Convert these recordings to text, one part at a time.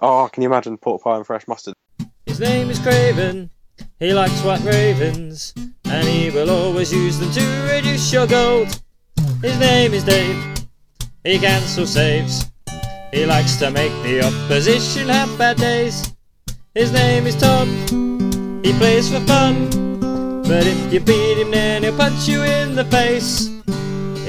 Oh, can you imagine pork pie and fresh mustard? His name is Craven. He likes white ravens, and he will always use them to reduce your gold. His name is Dave. He cancels saves. He likes to make the opposition have bad days. His name is Tom. He plays for fun. But if you beat him, then he'll punch you in the face.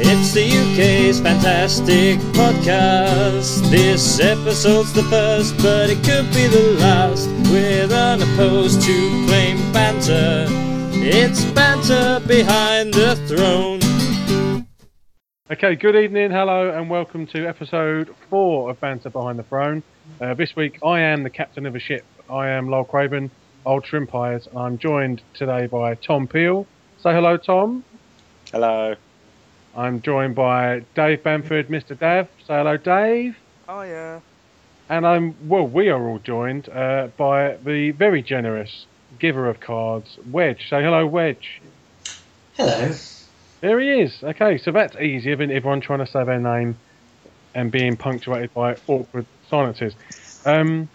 It's the UK's fantastic podcast. This episode's the first, but it could be the last. With unopposed to claim banter. It's banter behind the throne. Okay, good evening, hello, and welcome to episode four of Banter Behind the Throne. Uh, this week, I am the captain of a ship. I am Lol Craven, Old Shrimp Eyes. I'm joined today by Tom Peel. Say hello, Tom. Hello. I'm joined by Dave Bamford, Mr. Dav. Say hello, Dave. Oh yeah. And I'm well. We are all joined uh, by the very generous giver of cards, Wedge. Say hello, Wedge. Hello. There he is. Okay, so that's easier than everyone trying to say their name and being punctuated by awkward silences. Um,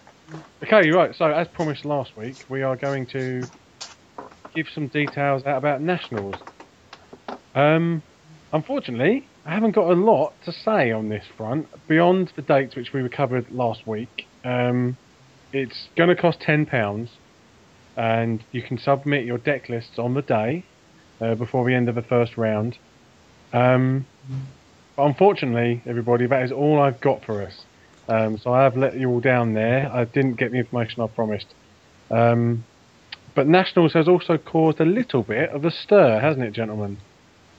okay, right. So as promised last week, we are going to give some details out about nationals. Um, unfortunately, I haven't got a lot to say on this front beyond the dates which we covered last week. Um, it's going to cost ten pounds, and you can submit your deck lists on the day uh, before the end of the first round. Um, but unfortunately, everybody, that is all I've got for us. Um, so I have let you all down there. I didn't get the information I promised. Um, but Nationals has also caused a little bit of a stir, hasn't it, gentlemen?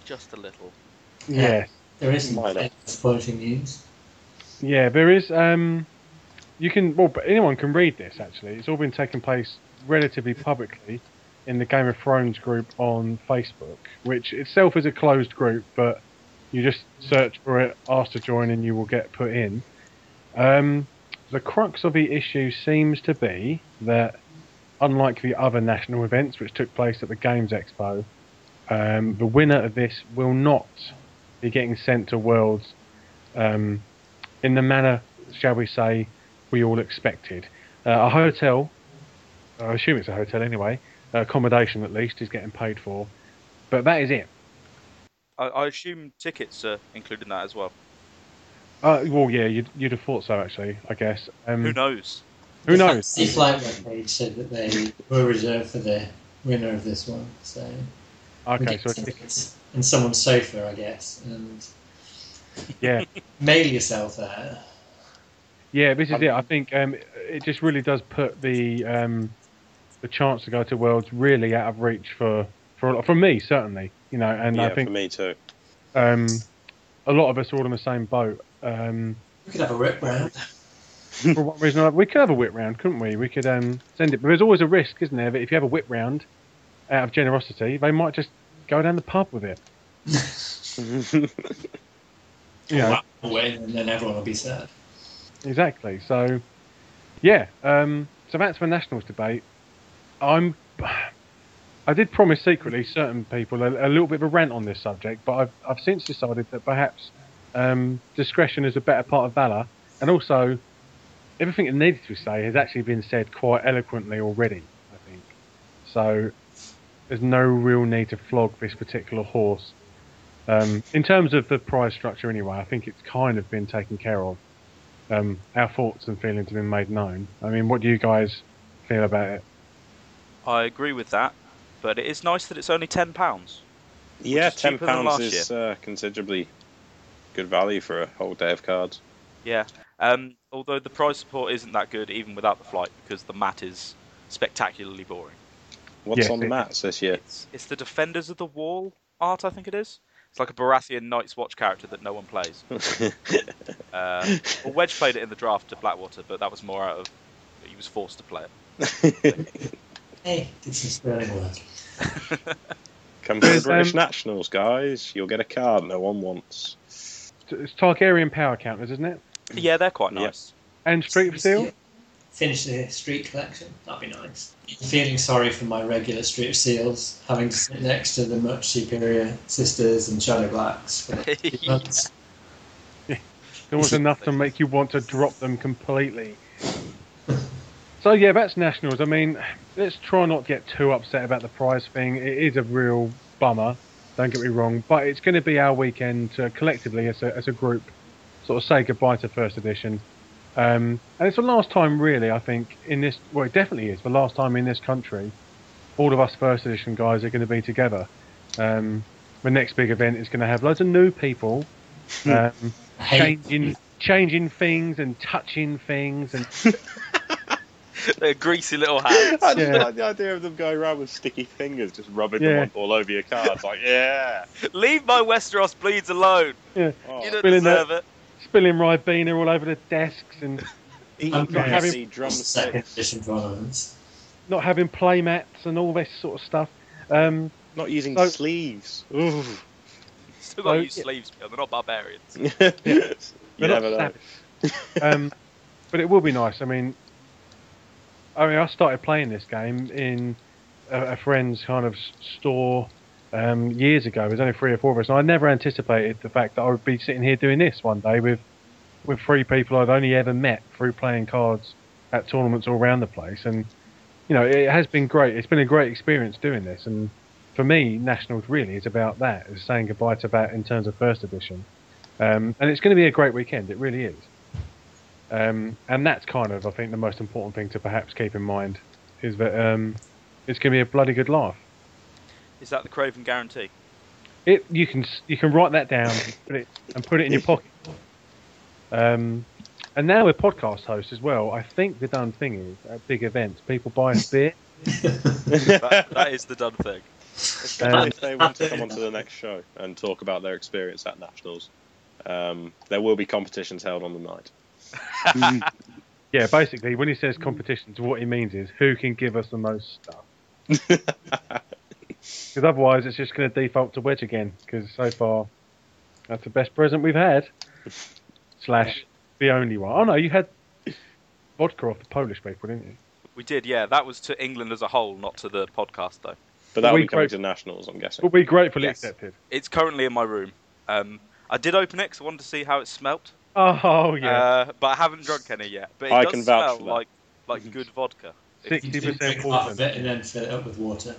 Just a little. Yeah. Yes. There is some Minor. disappointing news. Yeah, there is. Um, you can. Well, but anyone can read this. Actually, it's all been taking place relatively publicly in the Game of Thrones group on Facebook, which itself is a closed group, but you just search for it, ask to join, and you will get put in. Um, the crux of the issue seems to be that, unlike the other national events which took place at the Games Expo, um, the winner of this will not be getting sent to Worlds um, in the manner, shall we say, we all expected. Uh, a hotel, I assume it's a hotel anyway, accommodation at least, is getting paid for, but that is it. I, I assume tickets are included in that as well. Uh, well, yeah, you'd, you'd have thought so, actually, I guess. Um, Who knows? Who the knows? The Flight webpage said that they were reserved for the winner of this one. So Okay, get so it's- tickets and someone's sofa, I guess, and yeah, mail yourself there. yeah, this is it. I think um, it just really does put the um, the chance to go to Worlds really out of reach for for a lot- for me certainly. You know, and yeah, I think for me too. um, a lot of us are all in the same boat. Um, We could have a rip round. for one reason or another, we could have a whip round, couldn't we? We could um, send it, but there's always a risk, isn't there? That if you have a whip round, out of generosity, they might just go down the pub with it. yeah. win, and then everyone will be sad. exactly. So, yeah. Um, so that's the nationals debate. I'm. I did promise secretly certain people a, a little bit of a rant on this subject, but I've, I've since decided that perhaps um, discretion is a better part of valour, and also everything that needed to be said has actually been said quite eloquently already. I think so. There's no real need to flog this particular horse. Um, in terms of the prize structure, anyway, I think it's kind of been taken care of. Um, our thoughts and feelings have been made known. I mean, what do you guys feel about it? I agree with that, but it is nice that it's only ten pounds. Yeah, is ten pounds is uh, considerably good value for a whole day of cards. Yeah. Um, although the prize support isn't that good even without the flight because the mat is spectacularly boring. What's Yes, on the it- mats this year? It's it's the Defenders of the Wall art, I think it is. It's like a Baratheon Night's Watch character that no one plays. Uh, well, Wedge played it in the draft to Blackwater, but that was more out of he was forced to play it. Hey, did some sterling work. Come to the British um, Nationals, guys. You'll get a card no one wants. It's Targaryen power counters, isn't it? Yeah, they're quite Yep. nice. And Street of Steel. Finish the street collection. That'd be nice. Feeling sorry for my regular street of seals, having to sit next to the much superior sisters and shadow blacks for eight months. There was enough to make you want to drop them completely. So yeah, that's nationals. I mean, let's try not to get too upset about the prize thing. It is a real bummer. Don't get me wrong, but it's going to be our weekend to collectively as a as a group, sort of say goodbye to first edition. Um, and it's the last time, really. I think in this, well, it definitely is the last time in this country. All of us first edition guys are going to be together. Um, the next big event is going to have loads of new people, um, changing changing things and touching things and They're greasy little hands. I just Yeah. like the idea of them going around with sticky fingers, just rubbing Yeah. them all over your cards. Like, yeah. Leave my Westeros bleeds alone. yeah, Oh, You don't Spilling deserve it. Spilling Ribena all over the desks and not having- grassy second drumsticks. not having play mats and all this sort of stuff. Um, Not using So- sleeves. Ooh. Still got to So, use yeah. sleeves, Bill. They're not barbarians. you they're not never know. um, but it will be nice. I mean, I mean, I started playing this game in a, a friend's kind of store um, years ago. There's only three or four of us, and I never anticipated the fact that I would be sitting here doing this one day with with three people I've only ever met through playing cards at tournaments all around the place. And you know, it has been great. It's been a great experience doing this. And for me, Nationals really is about that, is saying goodbye to that in terms of first edition. Um, and it's going to be a great weekend. It really is. Um, and that's kind of, I think, the most important thing to perhaps keep in mind is that um, it's going to be a bloody good laugh. Is that the Craven guarantee? It you can you can write that down and put it and put it in your pocket. Um, and now with podcast hosts as well, I think the done thing is at big events, people buy us beer. That, that is the done thing. Especially if they want to come onto the next show and talk about their experience at nationals. Um, there will be competitions held on the night. Yeah, basically, when he says competitions, what he means is who can give us the most stuff. Because otherwise, it's just going to default to Wedge again. Because so far, that's the best present we've had. Slash, the only one. Oh no, you had vodka off the Polish people, didn't you? We did, yeah. That was to England as a whole, not to the podcast, though. But that will We be coming quite- to nationals, I'm guessing. Will be gratefully Yes. accepted. It's currently in my room. Um, I did open it 'cause I wanted to see how it smelt, Oh yeah, uh, but I haven't drunk any yet. But it I does can vouch smell for that. like like good vodka. sixty You percent drink half of portion. and then fill it up with water.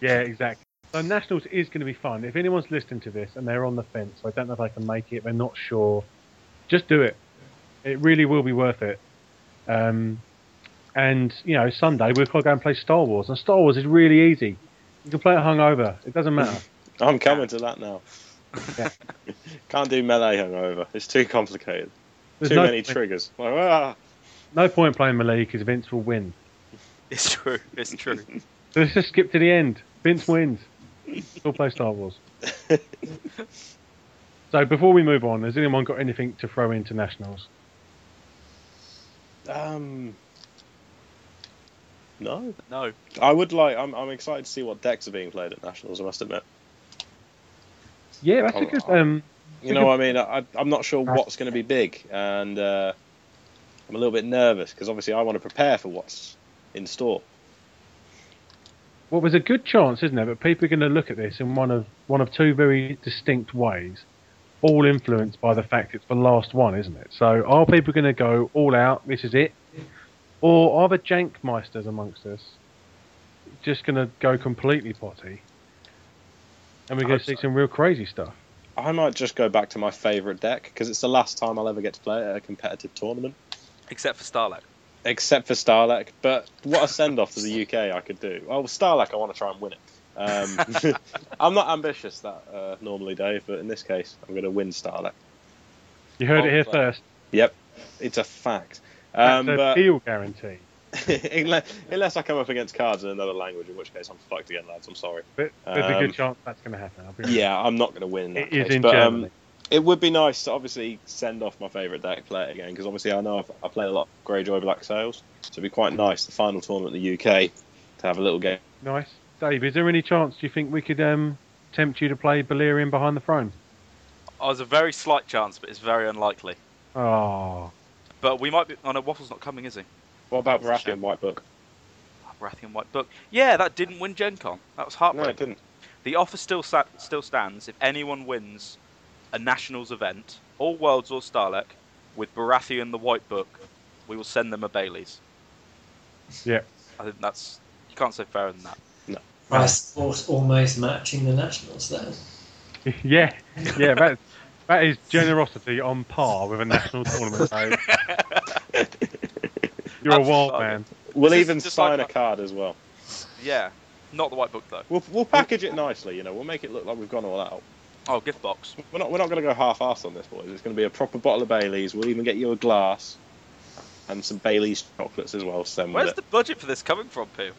Yeah, exactly. So nationals is going to be fun. If anyone's listening to this and they're on the fence, I don't know if I can make it. They're not sure. Just do it. It really will be worth it. Um, and you know, Sunday we'll go and play Star Wars, and Star Wars is really easy. You can play it hungover. It doesn't matter. I'm coming to that now. Yeah. Can't do melee hungover. It's too complicated. There's too no many point, triggers. Like, ah. no point playing melee because Vince will win. It's true. It's true. So let's just skip to the end. Vince wins. We'll play Star Wars. so before we move on, has anyone got anything to throw into nationals? Um. No. no. I would like. I'm, I'm excited to see what decks are being played at nationals. I must admit. Yeah, that's a good. Um, You know, what I mean, I, I'm not sure what's going to be big, and uh, I'm a little bit nervous because obviously I want to prepare for what's in store. Well, there's a good chance, isn't there, that people are going to look at this in one of one of two very distinct ways, all influenced by the fact it's the last one, isn't it? So, are people going to go all out? This is it, or are the jankmeisters amongst us just going to go completely potty, and we're going to see so. some real crazy stuff? I might just go back to my favourite deck because it's the last time I'll ever get to play at a competitive tournament, Except for Stahleck. Except for Stahleck. But what a send off to the UK I could do. Well, Stahleck, I want to try and win it. Um, I'm not ambitious that uh, normally, Dave, but in this case, I'm going to win Stahleck. You heard it here Oh, first. Yep, it's a fact. That's Um, a but deal guarantee. unless, unless I come up against cards in another language, in which case I'm fucked again, lads. I'm sorry. But there's a Um, good chance that's going to happen. I'll be honest. Yeah, I'm not going to win. In that It is case, in but, Germany. Um, it would be nice to obviously send off my favourite deck, play it again, because obviously I know I've, I played a lot of Greyjoy Black Sails, so it'd be quite nice, the final tournament in the UK, to have a little game. Nice. Dave, is there any chance do you think we could um, tempt you to play Balerion behind the throne? Oh, there's a very slight chance, but it's very unlikely. Oh, But we might be. Oh no, Waffle's not coming, is he? What about That's Baratheon White Book? Oh, Baratheon White Book. Yeah, that didn't win Gen Con. That was heartbreaking. No, it didn't. The offer still sat, still stands. If anyone wins a nationals event, all worlds or Stahleck, with Baratheon the White Book, we will send them a Bailey's. Yeah. I think that's you can't say fairer than that. Price sport almost matching the Nationals there. yeah, yeah, that that is generosity on par with a national tournament. So you're a That's wild fun. man. We'll This even just sign like a card as well. Yeah, not the white book though. We'll, we'll package it nicely, you know. We'll make it look like we've gone all out. Oh, gift box. We're not, we're not going to go half-assed on this, boys. It's going to be a proper bottle of Bailey's. We'll even get you a glass and some Bailey's chocolates as well. Send with Where's it. the budget for this coming from, Pooh?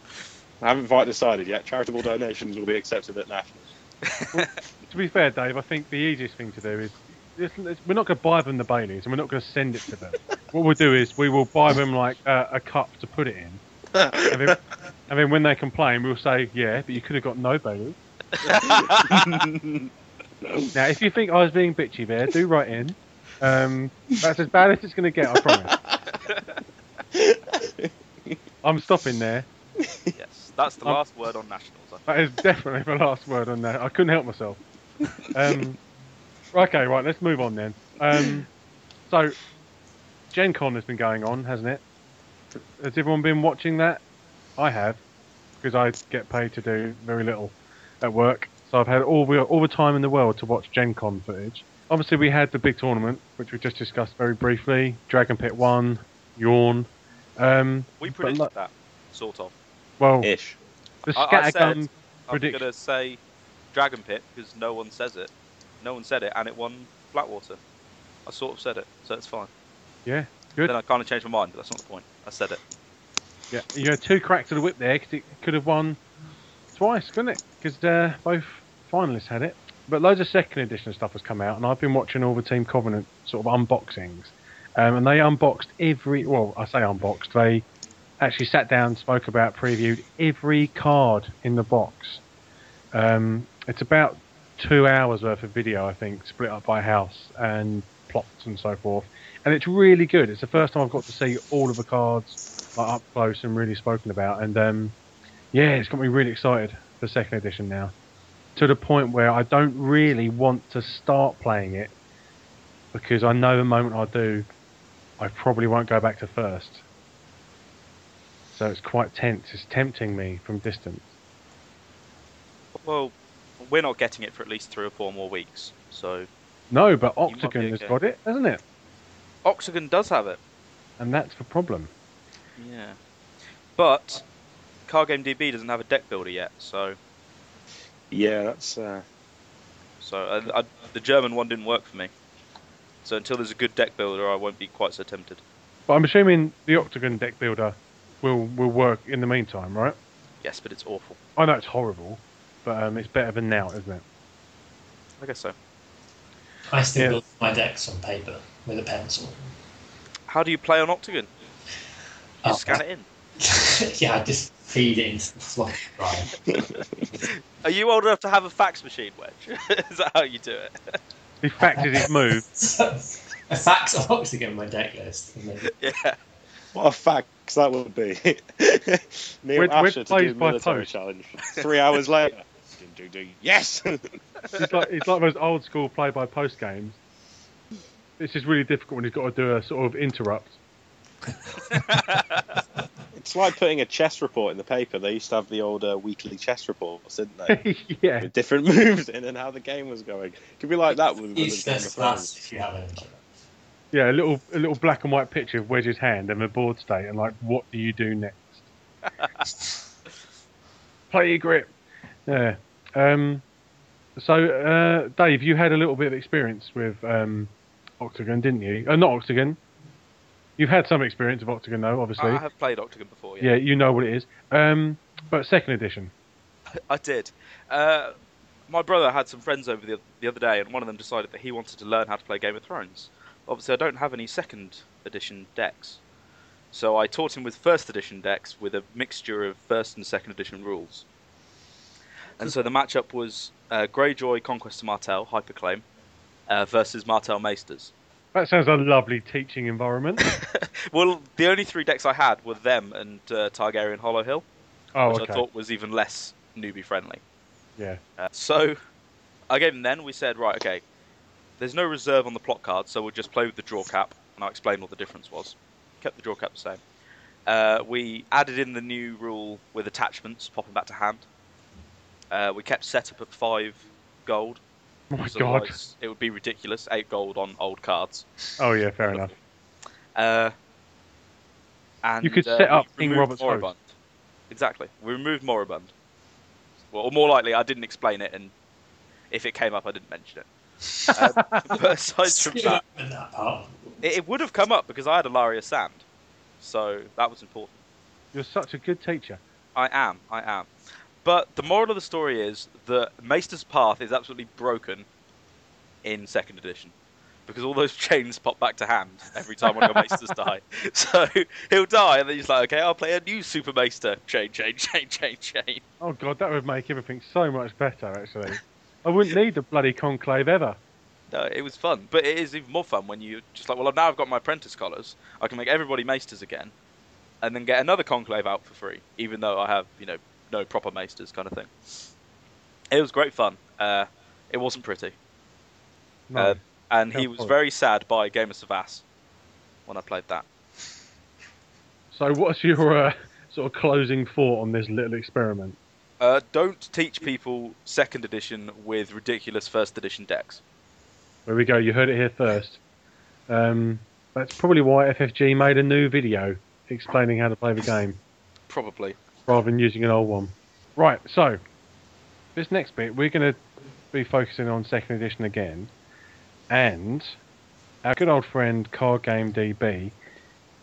I haven't quite decided yet. Charitable donations will be accepted at nationals. To be fair, Dave, I think the easiest thing to do is listen, it's- we're not going to buy them the Baileys, and we're not going to send it to them. what we'll do is we will buy them like a, a cup to put it in, and then, and then when they complain, we'll say, "Yeah, but you could have got no Bailey." Now, if you think I was being bitchy there, do write in. Um, that's as bad as it's going to get, I promise. I'm stopping there. yes, that's the Um, last word on nationals. I think. That is definitely the last word on that. I couldn't help myself. Um, okay, right, let's move on then. Um, so, Gen Con has been going on, hasn't it? Has everyone been watching that? I have, because I get paid to do very little at work. So I've had all the, all the time in the world to watch Gen Con footage. Obviously, we had the big tournament, which we just discussed very briefly. Dragon Pit 1, Yawn. Um, We predicted lo- that, sort of. well, Ish. the I- I said- scattergun I'm prediction. gonna say Dragon Pit because no one says it. No one said it, and it won Blackwater. I sort of said it, so it's fine. Yeah, good. Then I kind of changed my mind, but that's not the point. I said it. Yeah, you had two cracks of the whip there because it could have won twice, couldn't it? Because uh, both finalists had it. But loads of second edition stuff has come out, and I've been watching all the Team Covenant sort of unboxings. Um, and they unboxed every, well, I say unboxed, they actually sat down, spoke about, previewed every card in the box. Um, it's about two hours worth of video, I think, split up by house and plots and so forth. And it's really good. It's the first time I've got to see all of the cards like, up close and really spoken about. And um, yeah, it's got me really excited for second edition now. To the point where I don't really want to start playing it because I know the moment I do, I probably won't go back to first. So it's quite tense. It's tempting me from distance. Well, we're not getting it for at least three or four more weeks. So No, but Octagon has got it, hasn't it? Octagon does have it. And that's the problem. Yeah. But Card Game DB doesn't have a deck builder yet, so Yeah, that's. Uh, so I, I, the German one didn't work for me. So until there's a good deck builder, I won't be quite so tempted. But I'm assuming the Octagon deck builder will will work in the meantime, right? Yes, but it's awful. I know it's horrible, but um, it's better than now, isn't it? I guess so. I still Yeah. build my decks on paper with a pencil. How do you play on Octagon? You Oh, scan it in. yeah, I just feed it into the floppy drive. Are you old enough to have a fax machine, Wedge? Is that how you do it? He factors his move. so, a fax of Octagon my deck list. Yeah. what a fax that would be. Neil We're- we're to plays do by military post. challenge. Three hours later. Yes! It's like it's like those old school play by post games. It's just really difficult when you've got to do a sort of interrupt. It's like putting a chess report in the paper. They used to have the old uh, weekly chess reports, didn't they? yeah. With different moves in and how the game was going. Could be like that with, with Game useless class if you have an interrupt. Yeah, a little a little black and white picture of Wedge's hand and the board state and like what do you do next? Play your grip. Yeah. Um so uh Dave, you had a little bit of experience with um Octagon, didn't you? Uh, not Octagon. You've had some experience of Octagon though, obviously. I have played Octagon before, yeah, you know what it is. Um but second edition. I did. Uh, my brother had some friends over the, the other day, and one of them decided that he wanted to learn how to play Game of Thrones. Obviously, I don't have any second edition decks, so I taught him with first edition decks with a mixture of first and second edition rules. And so the matchup was uh, Greyjoy Conquest to Martell Hyperclaim uh, versus Martell Maesters. That sounds a lovely teaching environment. Well, the only three decks I had were them and uh, Targaryen Hollow Hill, Oh, which I thought was even less newbie friendly. Yeah. Uh, so, I gave him then. We said, right, okay, there's no reserve on the plot card, so we'll just play with the draw cap, and I explained what the difference was. Kept the draw cap the same. Uh, we added in the new rule with attachments popping back to hand. Uh, we kept setup at five gold. Oh my god. It would be ridiculous. Eight gold on old cards. Oh yeah, fair enough. Uh, and, You could uh, set up we King Robert's Host. Moribund. Exactly. We removed Moribund. Well, or more likely, I didn't explain it, and if it came up, I didn't mention it. Um, but aside from that, that part. it, it would have come up because I had a Alaria Sand, so that was important. You're such a good teacher. I am, I am. But the moral of the story is that Maester's Path is absolutely broken in second edition. Because all those chains pop back to hand every time one of your Maesters die. So he'll die, and then he's like, okay, I'll play a new Super Maester. Chain, chain, chain, chain, chain. Oh god, that would make everything so much better. Actually, I wouldn't need the bloody conclave ever. No, it was fun. But it is even more fun when you just like, well, now I've got my apprentice collars. I can make everybody Maesters again. And then get another Conclave out for free, even though I have, you know, no proper Maesters kind of thing. It was great fun. Uh, it wasn't pretty. No. Uh, and he was funny. very sad by Game of Savas when I played that. so, what's your uh, sort of closing thought on this little experiment? Uh, don't teach people second edition with ridiculous first edition decks. There we go. You heard it here first. Um, that's probably why FFG made a new video explaining how to play the game Probably. Rather than using an old one. Right. So, this next bit we're going to be focusing on second edition again, and our good old friend Card Game DB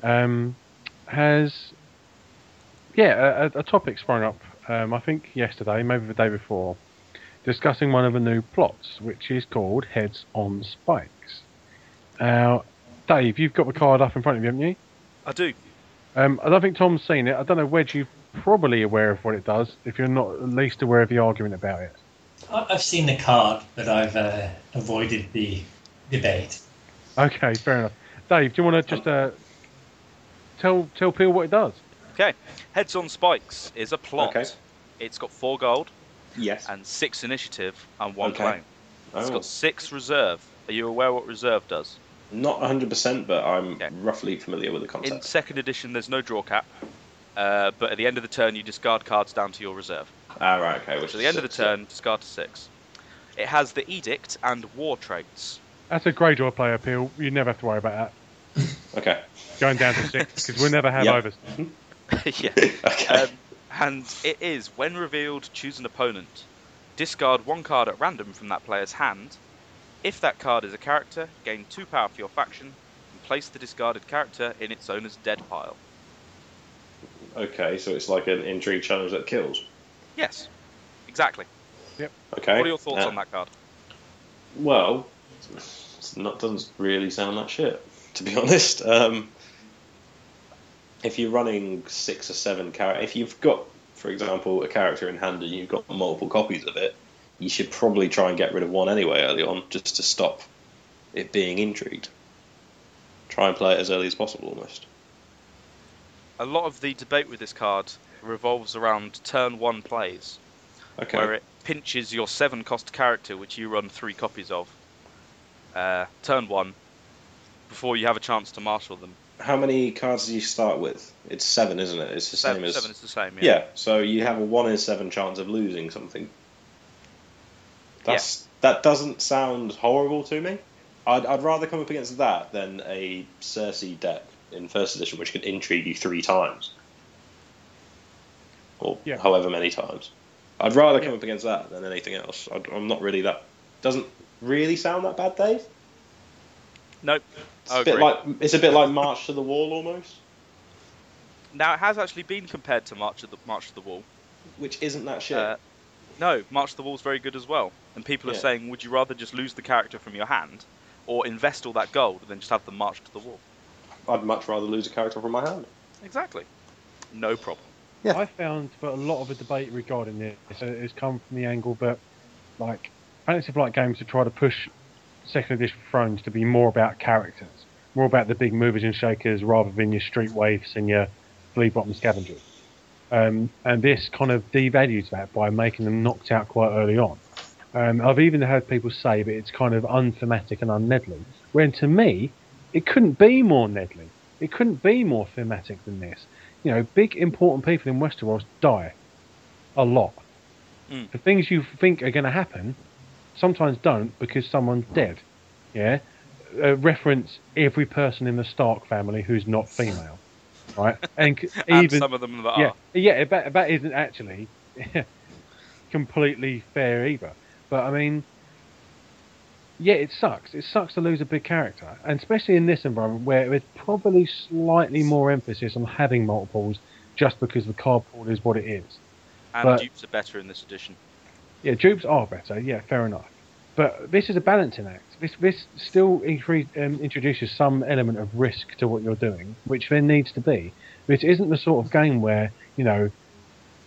um, has, yeah, a, a topic sprung up. Um, I think yesterday, maybe the day before, discussing one of the new plots, which is called Heads on Spikes. Now, Dave, you've got the card up in front of you, haven't you? I do. Um, I don't think Tom's seen it. I don't know, Wedge, you're probably aware of what it does, if you're not at least aware of the argument about it. I- I've seen the card, but I've uh, avoided the debate. Okay, fair enough. Dave, do you want to just uh, tell tell people what it does? Okay. Heads on Spikes is a plot. Okay. It's got four gold Yes. and six initiative and one Okay. claim. It's Oh. got six reserve. Are you aware what reserve does? Not 100%, but I'm Okay. roughly familiar with the concept. In second edition, there's no draw cap, uh, but at the end of the turn, you discard cards down to your reserve. ah, right, okay. Which So at is the end of the six, yeah. turn, discard to six. It has the Edict and War traits. That's a Greydor player, Peel. You never have to worry about that. Okay. Going down to six, because we'll never have Yep. overs. yeah. Okay. Um, and it is, when revealed, choose an opponent. Discard one card at random from that player's hand. If that card is a character, gain two power for your faction, and place the discarded character in its owner's dead pile. Okay, so it's like an intrigue challenge that kills. Yes, exactly. Yep. Okay. What are your thoughts uh, on that card? Well, it's not doesn't really sound that shit, to be honest. Um, if you're running six or seven characters, if you've got, for example, a character in hand and you've got multiple copies of it, you should probably try and get rid of one anyway early on, just to stop it being intrigued. Try and play it as early as possible, almost. A lot of the debate with this card revolves around turn one plays, Okay. where it pinches your seven cost character, which you run three copies of. Uh, turn one, before you have a chance to marshal them. How many cards do you start with? It's seven, isn't it? It's the Seven, same as seven is the same. Yeah. Yeah, so you have a one in seven chance of losing something. That's that doesn't sound horrible to me. I'd, I'd rather come up against that than a Cersei deck in first edition, which could intrigue you three times, or Yeah. however many times. I'd rather come up against that than anything else. I, I'm not really that. Doesn't really sound that bad, Dave. Nope. It's I a bit agree. like it's a bit like March to the Wall almost, Now it has actually been compared to March of the March to the Wall. which isn't that shit. Uh, no, March to the Wall is very good as well. And people are Yeah. saying, would you rather just lose the character from your hand, or invest all that gold and then just have them march to the wall? I'd much rather lose a character from my hand. Exactly. No problem. Yeah. I found that a lot of the debate regarding this uh, has come from the angle that, like, Fantasy Flight games to try to push Second Edition Thrones to be more about characters, more about the big movers and shakers rather than your street waifs and your flea bottom scavengers. Um, and this kind of devalues that by making them knocked out quite early on. Um, I've even had people say that it's kind of unthematic and unnedly, when to me, it couldn't be more Nedley. It couldn't be more thematic than this. you know, big important people in Westeros die a lot. Mm. The things you think are going to happen sometimes don't because someone's dead. Yeah, uh, reference every person in the Stark family who's not female, right? And, c- and even some of them that yeah, are. yeah, that, that isn't actually completely fair either. But I mean, yeah, it sucks. It sucks to lose a big character, and especially in this environment where there's probably slightly more emphasis on having multiples, just because the card pool is what it is. And but- dupes are better in this edition. Yeah, dupes are better. Yeah, fair enough. But this is a balancing act. This this still um, introduces some element of risk to what you're doing, which there needs to be. This isn't the sort of game where you know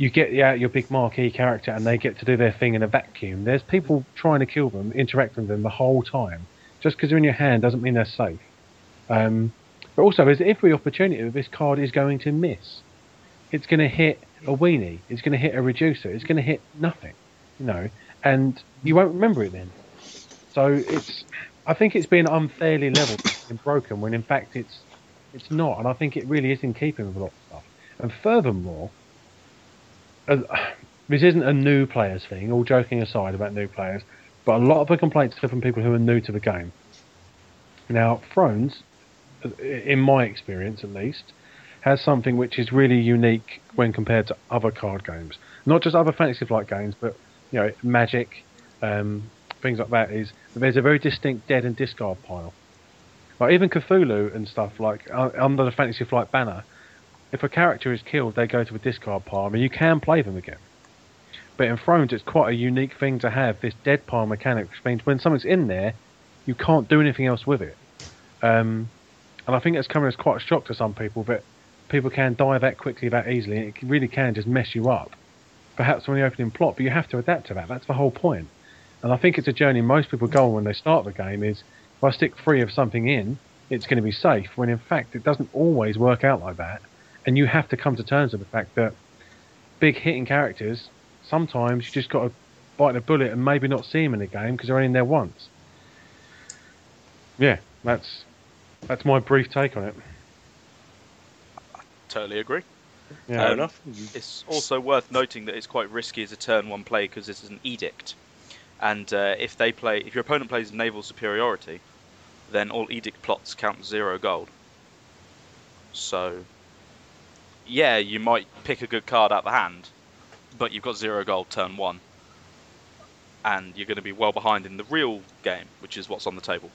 you get out your big marquee character and they get to do their thing in a vacuum. There's people trying to kill them, interacting with them the whole time. Just because they're in your hand doesn't mean they're safe. Um, but also, there's every opportunity that this card is going to miss. It's going to hit a weenie. It's going to hit a reducer. It's going to hit nothing, you know, and you won't remember it then. So it's, I think it's been unfairly leveled and broken when in fact it's, it's not, and I think it really is in keeping with a lot of stuff. And furthermore, this isn't a new players thing. All joking aside about new players, but a lot of the complaints are from people who are new to the game. Now, Thrones, in my experience at least, has something which is really unique when compared to other card games. Not just other fantasy flight games, but you know, Magic, um, things like that. Is that there's a very distinct dead and discard pile. Like even Cthulhu and stuff like uh, under the Fantasy Flight banner, if a character is killed, they go to a discard pile. Mean, you can play them again. But in Thrones, it's quite a unique thing to have this dead pile mechanic, which means when something's in there, you can't do anything else with it. Um, and I think it's coming as quite a shock to some people that people can die that quickly, that easily. and It really can just mess you up. Perhaps when the opening plot, but you have to adapt to that. That's the whole point. And I think it's a journey most people go on when they start the game. Is if I stick three of something in, it's going to be safe. When in fact, it doesn't always work out like that. And you have to come to terms with the fact that big hitting characters, sometimes you just got to bite the bullet and maybe not see them in the game because they're only in there once. Yeah, that's that's my brief take on it. I totally agree. Yeah. Fair Um, enough. It's also worth noting that it's quite risky as a turn one play because this is an edict, and uh, if they play, if your opponent plays naval superiority, then all edict plots count zero gold. So, yeah, you might pick a good card out the hand, but you've got zero gold turn one, and you're going to be well behind in the real game, which is what's on the table.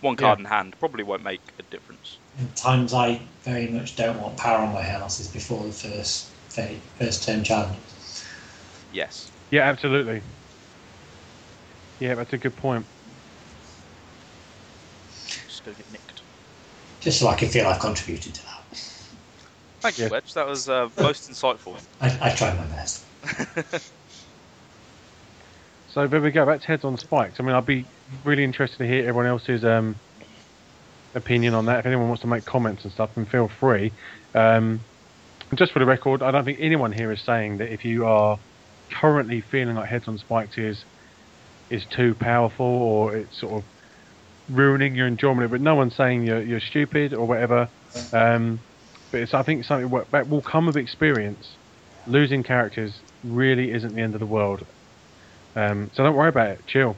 One card in hand probably won't make a difference. And times I very much don't want power on my house is before the first fa- first term challenge. Yes. Yeah, absolutely. Yeah, that's a good point. Just go get nicked. Just so I can feel I've contributed to that. Thank you, Yes. Wedge. That was uh, most insightful. I, I tried my best. So there we go. That's heads on spikes. I mean, I'd be really interested to hear everyone else's um, opinion on that. If anyone wants to make comments and stuff, then feel free. Um, just for the record, I don't think anyone here is saying that if you are currently feeling like heads on spikes is is too powerful or it's sort of ruining your enjoyment. But no one's saying you're you're stupid or whatever. Um, but it's I think something that will come with experience. Losing characters really isn't the end of the world. Um, so don't worry about it. Chill.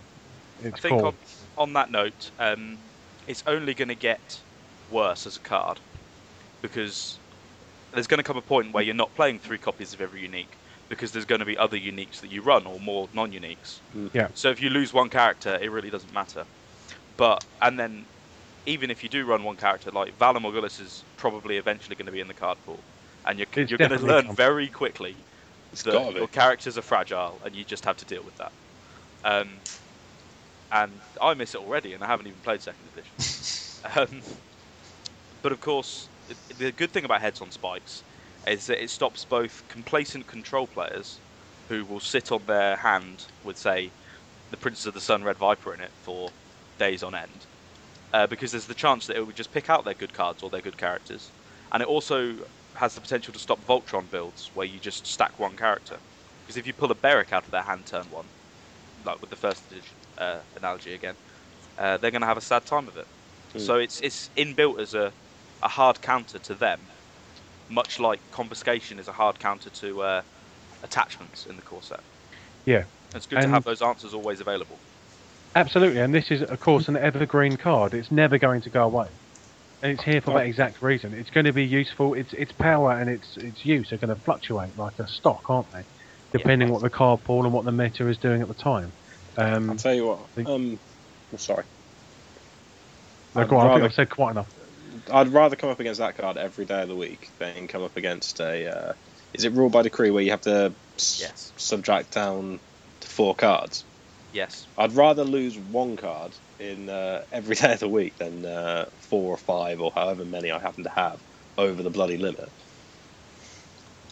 It's I think cool. on, on that note, um, it's only going to get worse as a card because there's going to come a point where you're not playing three copies of every unique because there's going to be other uniques that you run or more non-uniques. Yeah. So if you lose one character, it really doesn't matter. But and then even if you do run one character, like Valar Morghulis is probably eventually going to be in the card pool, and you're, It's you're going to learn coming. very quickly It's that your characters are fragile, and you just have to deal with that. Um, and I miss it already, and I haven't even played second edition. um, but of course, the- the good thing about Heads on Spikes is that it stops both complacent control players, who will sit on their hand with, say, the Princess of the Sun Red Viper in it for days on end, uh, because there's the chance that it would just pick out their good cards or their good characters, and it also has the potential to stop Voltron builds where you just stack one character. Because if you pull a Beric out of their hand turn one, like with the first edition uh, analogy again, uh, they're going to have a sad time of it. Hmm. So it's it's inbuilt as a, a hard counter to them, much like confiscation is a hard counter to uh, attachments in the core set. Yeah. It's good to have those answers always available. Absolutely, and this is, of course, an evergreen card. It's never going to go away, and it's here for that exact reason. It's going to be useful. Its its power and its its use are going to fluctuate like a stock, aren't they? Depending what the card pool and what the meta is doing at the time. Um, I'll tell you what. think- Um, oh, sorry. no, I'd go on, I think rather- I've said quite enough. I'd rather come up against that card every day of the week than come up against a. Uh, is it rule by decree where you have to s- subtract down to four cards? Yes. I'd rather lose one card in uh, every day of the week than uh, four or five or however many I happen to have over the bloody limit.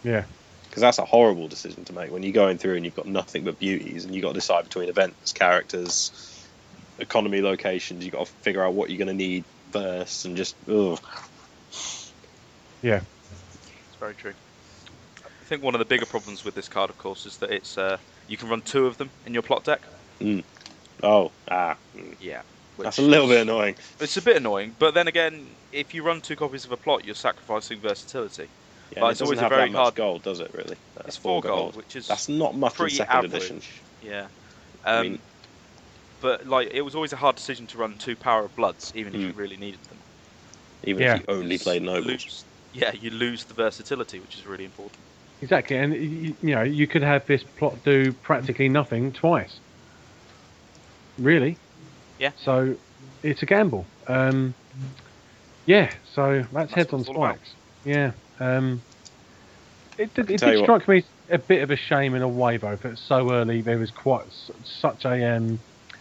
Yeah, Because that's a horrible decision to make when you're going through and you've got nothing but beauties and you've got to decide between events, characters, economy locations. You've got to figure out what you're going to need first and just. Ugh. yeah, It's very true. I think one of the bigger problems with this card, of course, is that it's uh, you can run two of them in your plot deck. Oh, ah. mm. Yeah. That's a little bit annoying. It's a bit annoying, but then again, if you run two copies of a plot, you're sacrificing versatility. Yeah, But and it's it doesn't always a have very that much hard- gold, does it? Really? That's It's four gold, which is That's not much in pretty second average. edition. Yeah. I Um, mean- but like, it was always a hard decision to run two Power of Bloods, even if Mm. you really needed them. Even Yeah. if you only played nobles. lose- yeah, you lose the versatility, which is really important. exactly. And you, you know, you could have this plot do practically nothing twice. Really? Yeah. So it's a gamble. Um, yeah. So that's, That's heads on it's all about. spikes. Yeah. Um, it did, it did strike me a bit of a shame in a way though that so early there was quite s- such a um,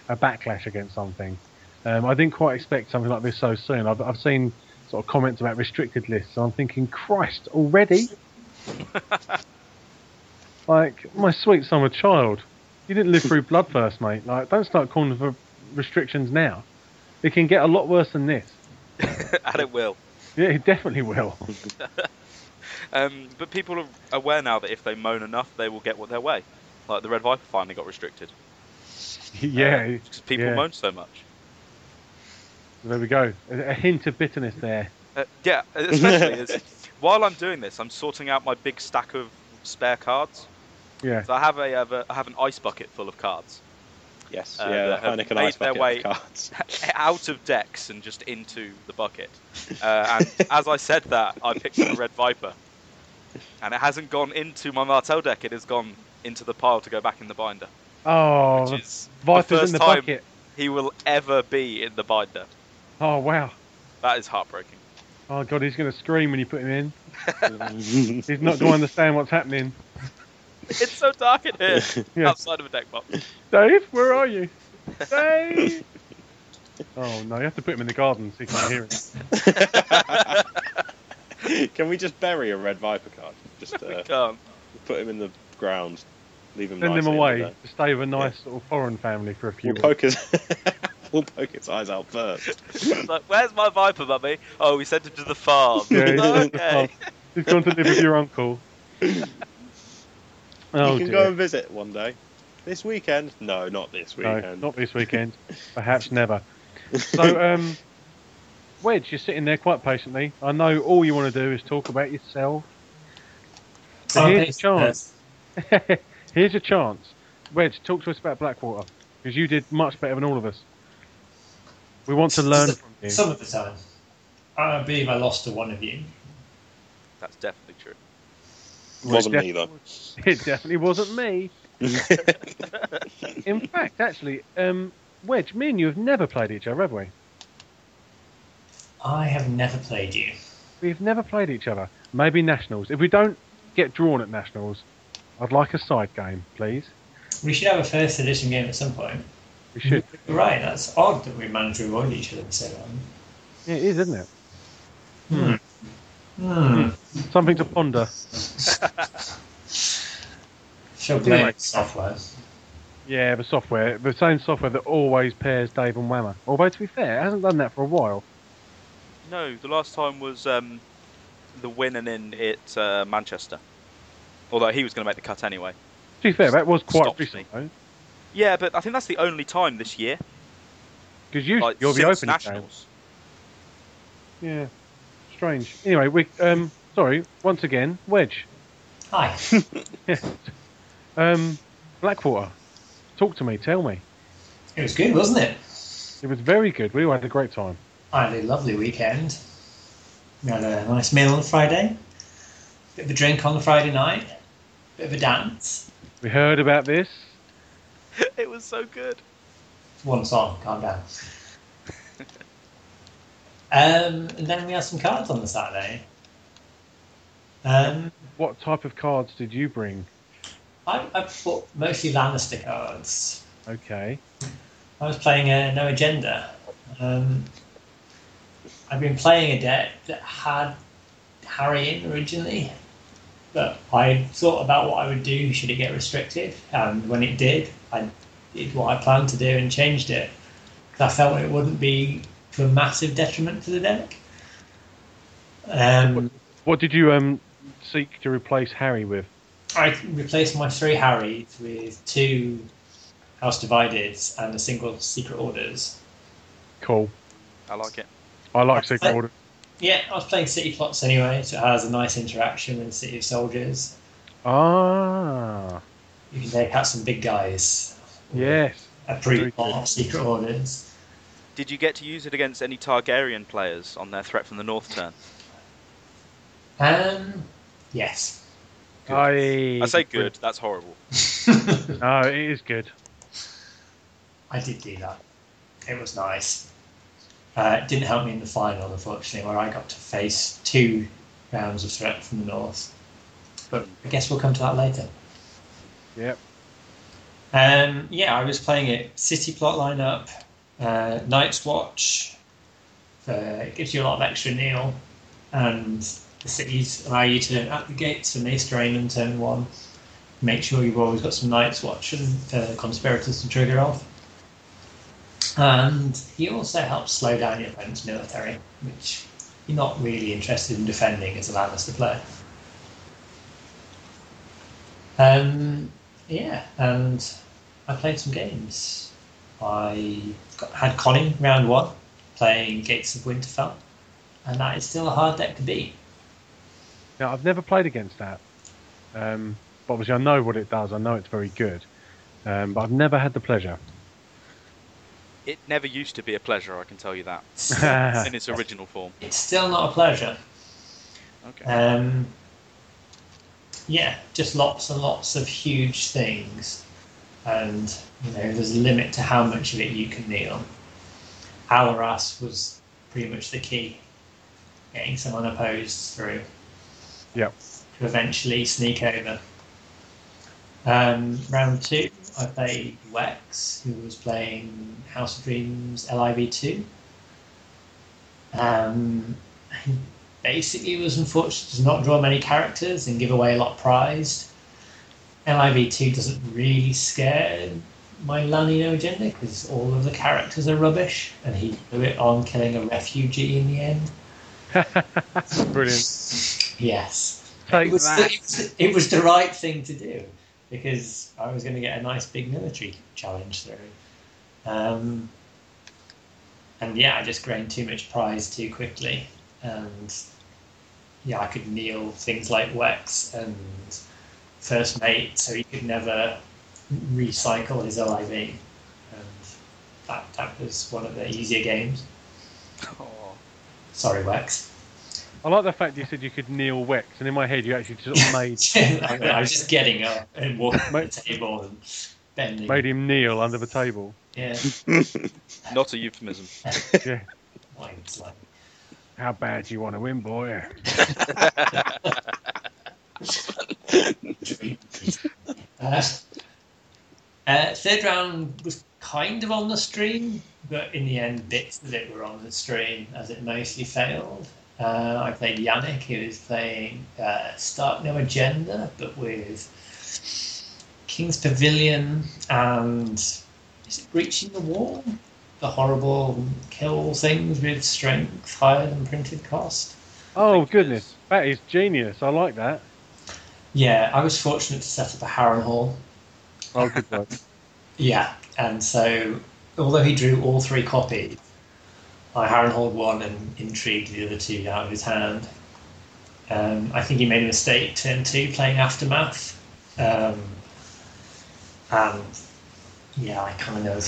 a backlash against something. Um, I didn't quite expect something like this so soon. I've, I've seen sort of comments about restricted lists, and I'm thinking, Christ, already? like my sweet summer child, you didn't live through Bloodthirst, mate. Like, don't start calling for restrictions now. It can get a lot worse than this. and it will. Yeah, it definitely will. Um, but people are aware now that if they moan enough, they will get what their way. Like the Red Viper finally got restricted. yeah, because people yeah. moan so much. there we go. A, hint of bitterness there. Uh, yeah, especially as while I'm doing this, I'm sorting out my big stack of spare cards. Yeah. So I have a, have a I have an ice bucket full of cards Yes, Uh, yeah, that have Heineken made Ice their Bucket way- of cards. out of decks and just into the bucket. Uh, and as I said that, I picked up a Red Viper, and it hasn't gone into my Martell deck. It has gone into the pile to go back in the binder. Oh, which the is Viper's the in first the time bucket. he will ever be in the binder. Oh wow. That is heartbreaking. Oh god, he's going to scream when you put him in. He's not going to understand what's happening. It's so dark in here, Yeah. outside of a deck box. Dave, where are you? Dave. Oh no, you have to put him in the garden so you can hear him. Can we just bury a red viper card? Just we uh, can't. put him in the ground, leave him. Send him away the to stay with a nice little foreign family for a few We'll weeks. poke his. we'll poke its eyes out first. It's like, where's my Viper, mummy? Oh, we sent him to the farm. Yeah, he's gone the okay. farm. He's gone to live with your uncle. Oh you can dear. go and visit one day. This weekend? No, not this weekend. No, weekend. not this weekend. Perhaps never. So, um, Wedge, you're sitting there quite patiently. I know all you want to do is talk about yourself. So Oh, here's your chance. here's your chance. Wedge, talk to us about Blackwater because you did much better than all of us. We want to learn Some- from you. Some of the time. I believe I lost to one of you. That's definitely true. Wasn't me though. It definitely wasn't me. In fact, actually, um, Wedge, me and you have never played each other, have we? I have never played you. We've never played each other. Maybe nationals. If we don't get drawn at nationals, I'd like a side game, please. We should have a first edition game at some point. We should. You're right, that's odd that we managed to avoid each other for so long. It is, isn't it? Hmm. Something to ponder. She'll blame Anyway. software. Yeah, the software, the same software that always pairs Dave and Whammer. Although to be fair, it hasn't done that for a while. No, the last time was um, the winning in it uh, Manchester. Although he was going to make the cut anyway. To be fair, that was quite Stopped recent though. Yeah, but I think that's the only time this year. Because you, Like, you're the since opening game. Yeah, strange. Anyway, we um, sorry, once again, Wedge. Hi. Um, Blackwater. Talk to me. Tell me. It was good, wasn't it? It was very good. We all had a great time. I had a lovely weekend. We had a nice meal on Friday, bit of a drink on the Friday night, bit of a dance. We heard about this. it was so good. One song, calm down. Um, and then we had some cards on the Saturday. Um, What type of cards did you bring? I, I bought mostly Lannister cards. Okay. I was playing a No Agenda. Um, I've been playing a deck that had Harry in originally, but I thought about what I would do should it get restricted, and when it did, I did what I planned to do and changed it. 'Cause I felt it wouldn't be to a massive detriment to the deck. Um, What did you um seek to replace Harry with? I replaced my three Harrys with two House Divideds and a single Secret Orders. Cool. I like it. I like That's Secret it. Order. Yeah, I was playing City Plots anyway, so it has a nice interaction with City of Soldiers. Ah, You can take out some big guys. yes. A pre-plot. Secret Orders. Did you get to use it against any Targaryen players on their threat from the north turn? Um, yes. I, I say good. That's horrible. No, it is good. I did do that. It was nice. Uh, it didn't help me in the final, unfortunately, where I got to face two rounds of threat from the north. But I guess we'll come to that later. Yep. Um, yeah, I was playing it city plot lineup, uh, Night's Watch. Uh, it gives you a lot of extra kneel, and the cities allow you to at the gates for Mace Drain turn one. Make sure you've always got some Night's Watch and uh, conspirators to trigger off. And he also helps slow down your opponent's military, which you're not really interested in defending as a Lannister player. Um, yeah, and I played some games. I had Connie round one, playing Gates of Winterfell, and that is still a hard deck to beat. Now I've never played against that. Um, but obviously I know what it does. I know it's very good. Um, but I've never had the pleasure. It never used to be a pleasure, I can tell you that, in its original form. It's still not a pleasure. Okay. Um, yeah, just lots and lots of huge things, and you know there's a limit to how much of it you can kneel. Alaras was pretty much the key, getting some unopposed through. Yep. To eventually sneak over. Um, round two, I played Wex, who was playing House of Dreams LIV2. Um, basically was unfortunate to not draw many characters and give away a lot prized. LIV2 doesn't really scare my Lanino agenda because all of the characters are rubbish, and he blew it on killing a refugee in the end. Brilliant. Yes. Take it was, that. It was, it was the right thing to do because I was going to get a nice big military challenge through. Um, and yeah, I just gained too much prize too quickly. And yeah, I could kneel things like Wex and First Mate, so he could never recycle his LIV. And that, that was one of the easier games. Oh. Sorry, Wex. I like the fact you said you could kneel Wex, and in my head you actually sort of made I, was just getting up and walking to Mate. the table and bending. made him kneel under the table. Yeah. Not a euphemism. Yeah. How bad do you want to win, boy? Uh, uh, third round was kind of on the stream, but in the end, bits of it were on the stream as it mostly failed. Uh, I played Yannick, who was playing uh, Stark No Agenda, but with King's Pavilion and is it Breaching the Wall? The horrible kill things with strength higher than printed cost. Oh goodness, that is genius. I like that. Yeah, I was fortunate to set up a Harrenhal Oh, good work. Yeah, and so although he drew all three copies, I Harrenhal one and intrigued the other two out of his hand. Um, I think he made a mistake turn two playing Aftermath. Um, and yeah, I kind of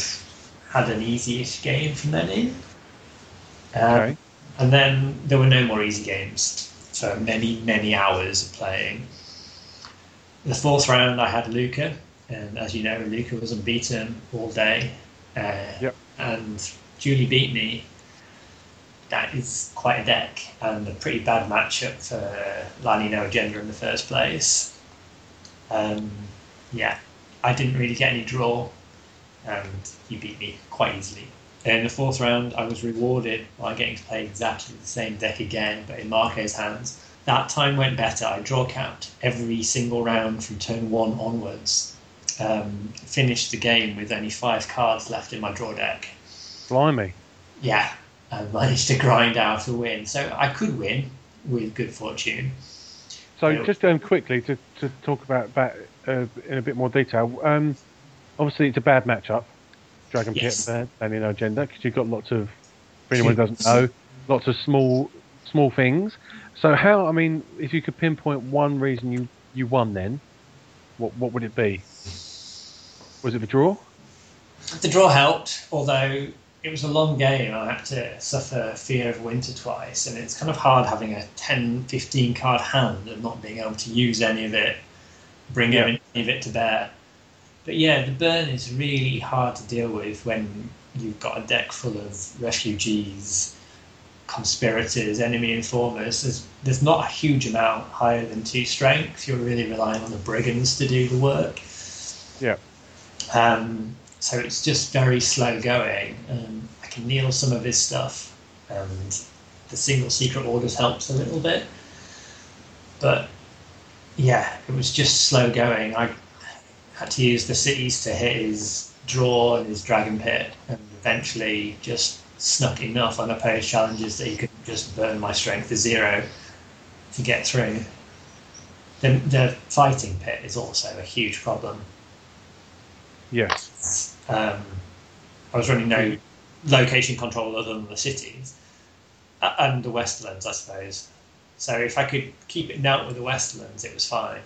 had an easy-ish game from then in. Um, Okay. And then there were no more easy games for many, many hours of playing. The fourth round, I had Luca, and as you know, Luca was unbeaten all day. Uh, Yep. And Julie beat me. That is quite a deck and a pretty bad matchup for Lani No Agenda in the first place. Um, yeah, I didn't really get any draw, and he beat me quite easily. In the fourth round, I was rewarded by getting to play exactly the same deck again, but in Marco's hands. That time went better. I draw count every single round from turn one onwards. Um, finished the game with only five cards left in my draw deck. Blimey. Yeah, I managed to grind out a win. So I could win with good fortune. So Yeah. just um, quickly to, to talk about that uh, in a bit more detail. Um, obviously, it's a bad matchup. Dragon Yes. Pit bad, and in agenda because you've got lots of. For anyone who doesn't know, lots of small small things. So how? I mean, if you could pinpoint one reason you you won, then what what would it be? Was it the draw? The draw helped, although it was a long game. I had to suffer fear of winter twice, and it's kind of hard having a 10, 15 card hand and not being able to use any of it, bring Yeah. any of it to bear. But yeah, the burn is really hard to deal with when you've got a deck full of refugees, conspirators, enemy informers. There's, there's not a huge amount higher than two strength. You're really relying on the brigands to do the work. Yeah. Um, so it's just very slow going. Um, I can kneel some of his stuff, and the single secret orders helps a little bit. But yeah, it was just slow going. I had to use the cities to hit his draw and his dragon pit, and eventually just snuck enough unopposed challenges that he could just burn my strength to zero to get through. The, the fighting pit is also a huge problem. Yes. Um, I was running no location control other than the cities and the Westerlands, I suppose. So if I could keep it down with the Westerlands, it was fine.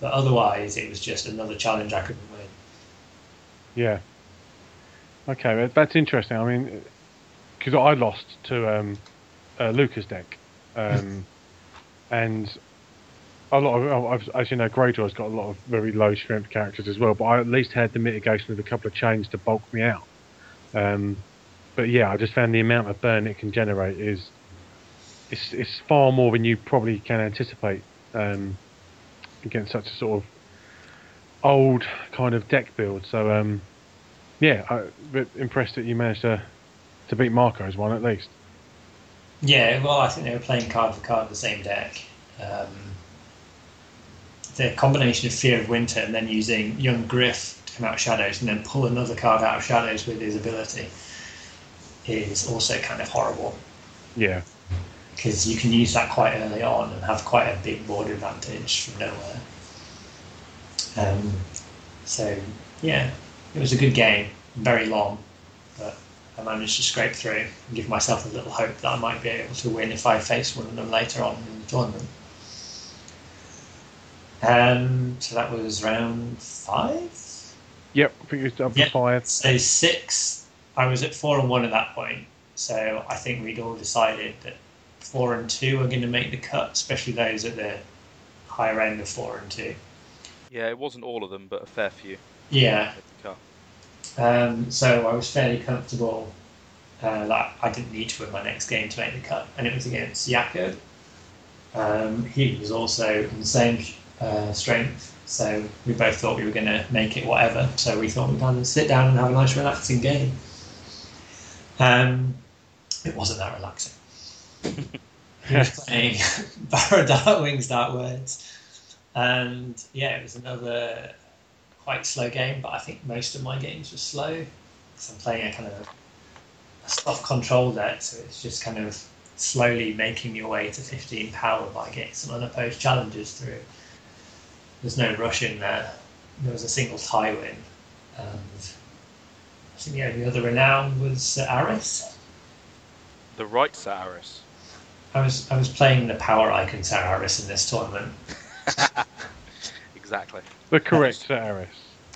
But otherwise, it was just another challenge I couldn't win. Yeah. Okay, that's interesting. I mean, because I lost to um, uh, Lucas deck, um, and a lot of, I've- as you know, Greyjoy's got a lot of very low strength characters as well. But I at least had the mitigation of a couple of chains to bulk me out. Um, but yeah, I just found the amount of burn it can generate is it's it's far more than you probably can anticipate um, against such a sort of old kind of deck build. So um, yeah, I'm impressed that you managed to to beat Marco's one at least. Yeah, well, I think they were playing card for card the same deck. Um, the combination of Fear of Winter and then using Young Griff to come out of Shadows and then pull another card out of Shadows with his ability is also kind of horrible Yeah, because you can use that quite early on and have quite a big board advantage from nowhere. Um, so, yeah, it was a good game, very long, I managed to scrape through and give myself a little hope that I might be able to win if I face one of them later on in the tournament. Um, so that was round five. yep. I think it was up to Yeah. five. So six, I was at four and one at that point. So I think we'd all decided that four and two are going to make the cut, especially those at the higher end of four and two. Yeah, it wasn't all of them, but a fair few. Yeah. Made the cut. Um, so I was fairly comfortable uh, that I didn't need to win my next game to make the cut, and it was against Jakob. Um, he was also in the same uh, strength, so we both thought we were going to make it whatever. So we thought we'd kind of sit down and have a nice, relaxing game. Um, it wasn't that relaxing. he was playing Barra Dark Wings, Dark Words, and yeah, it was another quite slow game, but I think most of my games were slow because I'm playing a kind of a soft control deck, so it's just kind of slowly making your way to 15 power by getting some unopposed challenges through. There's no rush in there. There was a single tie win, and I think the only other renown was uh, Aris. The right Sir Aris. I was I was playing the power icon Sararis in this tournament. Exactly. The correct Aris.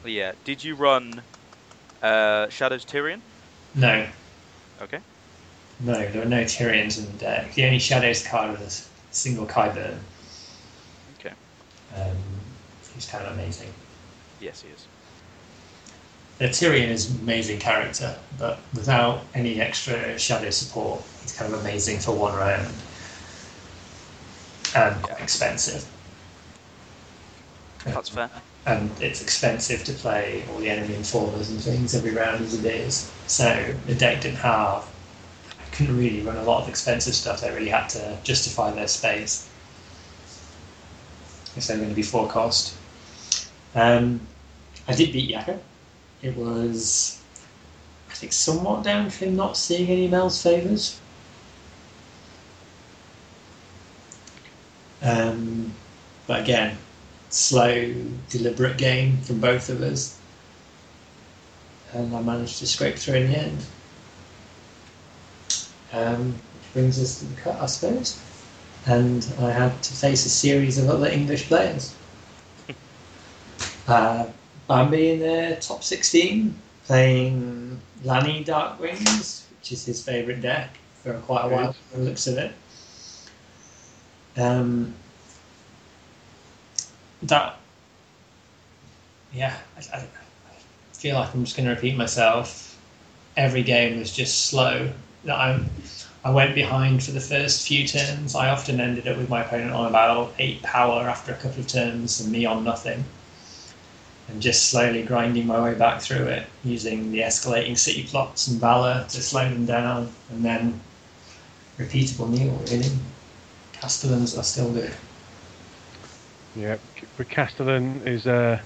Yeah. Did you run uh, Shadows Tyrion? No, Okay. no, there were no Tyrions in the deck. The only Shadows card was a single Qyburn. Okay. Um, he's kind of amazing. Yes, he is. The Tyrion is an amazing character, but without any extra shadow support, he's kind of amazing for one round. And quite expensive. That's fair. And it's expensive to play all the enemy informers and things every round as it is. So the deck didn't have. I couldn't really run a lot of expensive stuff. They really had to justify their space. If they were going to be four cost. Um, I did beat Yaka. It was, I think, somewhat down to him not seeing any Mel's favours. Um, but again, slow, deliberate game from both of us. And I managed to scrape through in the end. Um, which brings us to the cut, I suppose. And I had to face a series of other English players. uh, Bambi in the top 16, playing Lanny Dark Wings, which is his favourite deck for quite a while, from the looks of it. Um, that, yeah, I, I feel like I'm just going to repeat myself. Every game was just slow. That I, I went behind for the first few turns. I often ended up with my opponent on about eight power after a couple of turns, and me on nothing and just slowly grinding my way back through it using the escalating city plots and valor to slow them down and then repeatable kneel really. Castellans are still good. Yeah, but Castellan is a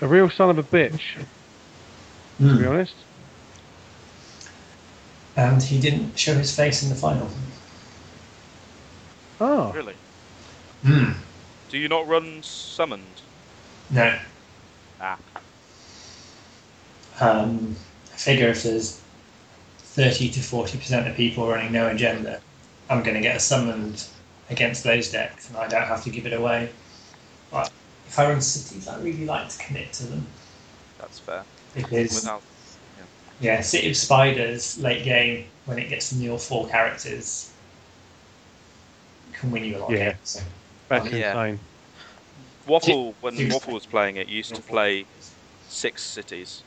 a real son of a bitch, to be honest. And he didn't show his face in the final. Oh, Really? Hmm. Do you not run summoned? No. Ah. Um, I figure if there's 30 to 40% of people running no agenda, I'm going to get a summoned against those decks and I don't have to give it away. But if I run cities, I really like to commit to them That's fair. because Without Yeah, City of Spiders late game when it gets to kneel four characters can win you a lot Yeah. of games. that's Yeah. insane. Waffle, when Seriously. Waffle was playing it, used to play six cities.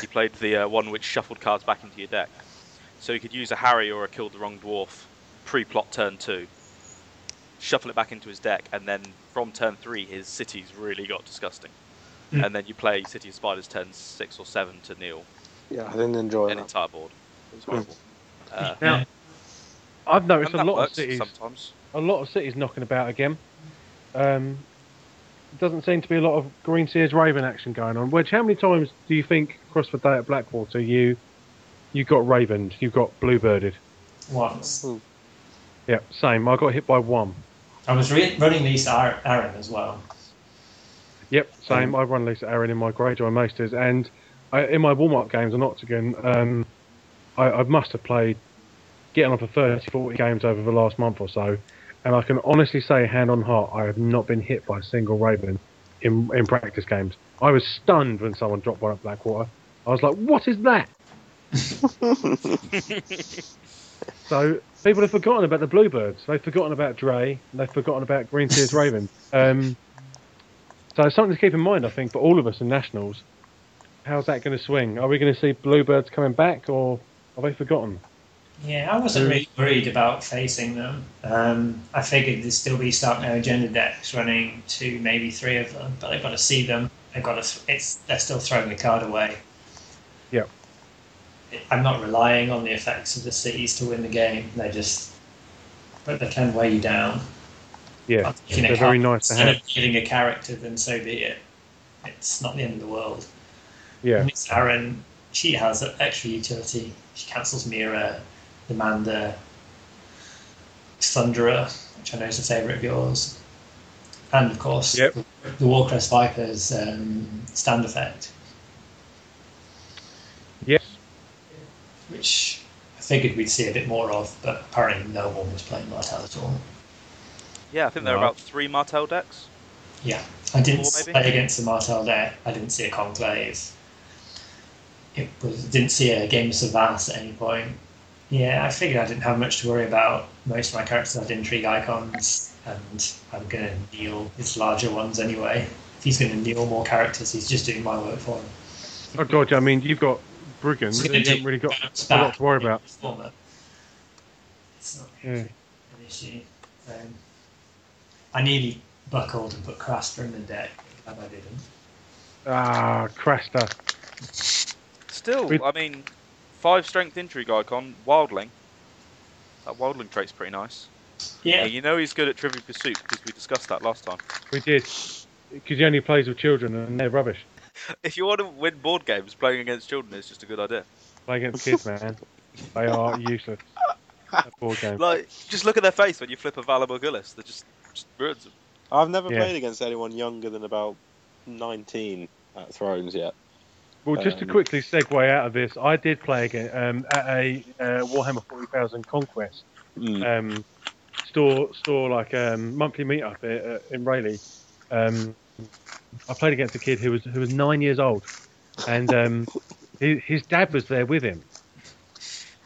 He played the uh, one which shuffled cards back into your deck. So you could use a Harry or a Killed the Wrong Dwarf pre-plot turn two, shuffle it back into his deck, and then from turn three his cities really got disgusting. Mm. And then you play City of Spiders turn six or seven to kneel Yeah, I didn't enjoy an that. entire board. It was horrible. Uh, Now, I've noticed a lot of cities, sometimes. a lot of cities knocking about again. Um, doesn't seem to be a lot of Green Seer's Raven action going on. Wedge, how many times do you think across the day at Blackwater you you got Ravened, you got Bluebirded? Once. Yeah, same. I got hit by one. I was re- running Lysa Ar- Arryn as well. Yep, same. I run Lysa Arryn in my Greyjoy Maesters, and I, in my warm up games on OCTGN, um, I, I must have played getting on for 30, 40 games over the last month or so, and I can honestly say, hand on heart, I have not been hit by a single Raven in, in practice games. I was stunned when someone dropped one at Blackwater. I was like, what is that? So people have forgotten about the Bluebirds. They've forgotten about Dre. and They've forgotten about Green Tears Raven. Um, so it's something to keep in mind, I think, for all of us in nationals. How's that going to swing? Are we going to see Bluebirds coming back, or are they forgotten? Yeah, I wasn't really worried about facing them. Um, I figured there'd still be Stark No Agenda decks running two, maybe three of them, but they've got to see them. They've got to. Th- it's they're still throwing the card away. Yep. I'm not relying on the effects of the cities to win the game. They just, but they can weigh you down. Yeah, they're very nice to Instead of killing a character, then so be it. It's not the end of the world. Yeah, Miss Arryn, she has extra utility. She cancels Mira, Demander, Thunderer, which I know is a favourite of yours. And of course, Yep. the, the Warcrest Viper's um, stand effect, which I figured we'd see a bit more of, but apparently no one was playing Martell at all. Yeah, I think there are about three Martell decks. Yeah, I didn't Four, play against the Martell deck. I didn't see a Conclave. It was didn't see a game of Savas at any point. Yeah, I figured I didn't have much to worry about. Most of my characters had intrigue icons, and I'm gonna kneel his larger ones anyway. If he's gonna kneel more characters, he's just doing my work for him. Oh god, I mean you've got brigands. He's You gonna haven't really got a lot to worry about. his. It's not Yeah. an issue. Um, I nearly buckled and put Craster in the deck. Glad I didn't. Ah, Craster. Still, We- I mean, five strength intrigue icon, Wildling. That Wildling trait's pretty nice. Yeah, Yeah, you know he's good at Trivial Pursuit because we discussed that last time. We did. Because he only plays with children and they're rubbish. If you want to win board games, playing against children is just a good idea. Play against kids, man. They are useless. at board game. Like, just look at their face when you flip a Valar Morghulis. They're just, just ruins them. I've never Yeah. played against anyone younger than about 19 at Thrones yet. Well, just to Um, quickly segue out of this, I did play again um, at a uh, Warhammer 40,000 Conquest Mm. um, store, store like um, monthly meetup uh, in Rayleigh. Um, I played against a kid who was who was nine years old, and um, his, dad was there with him.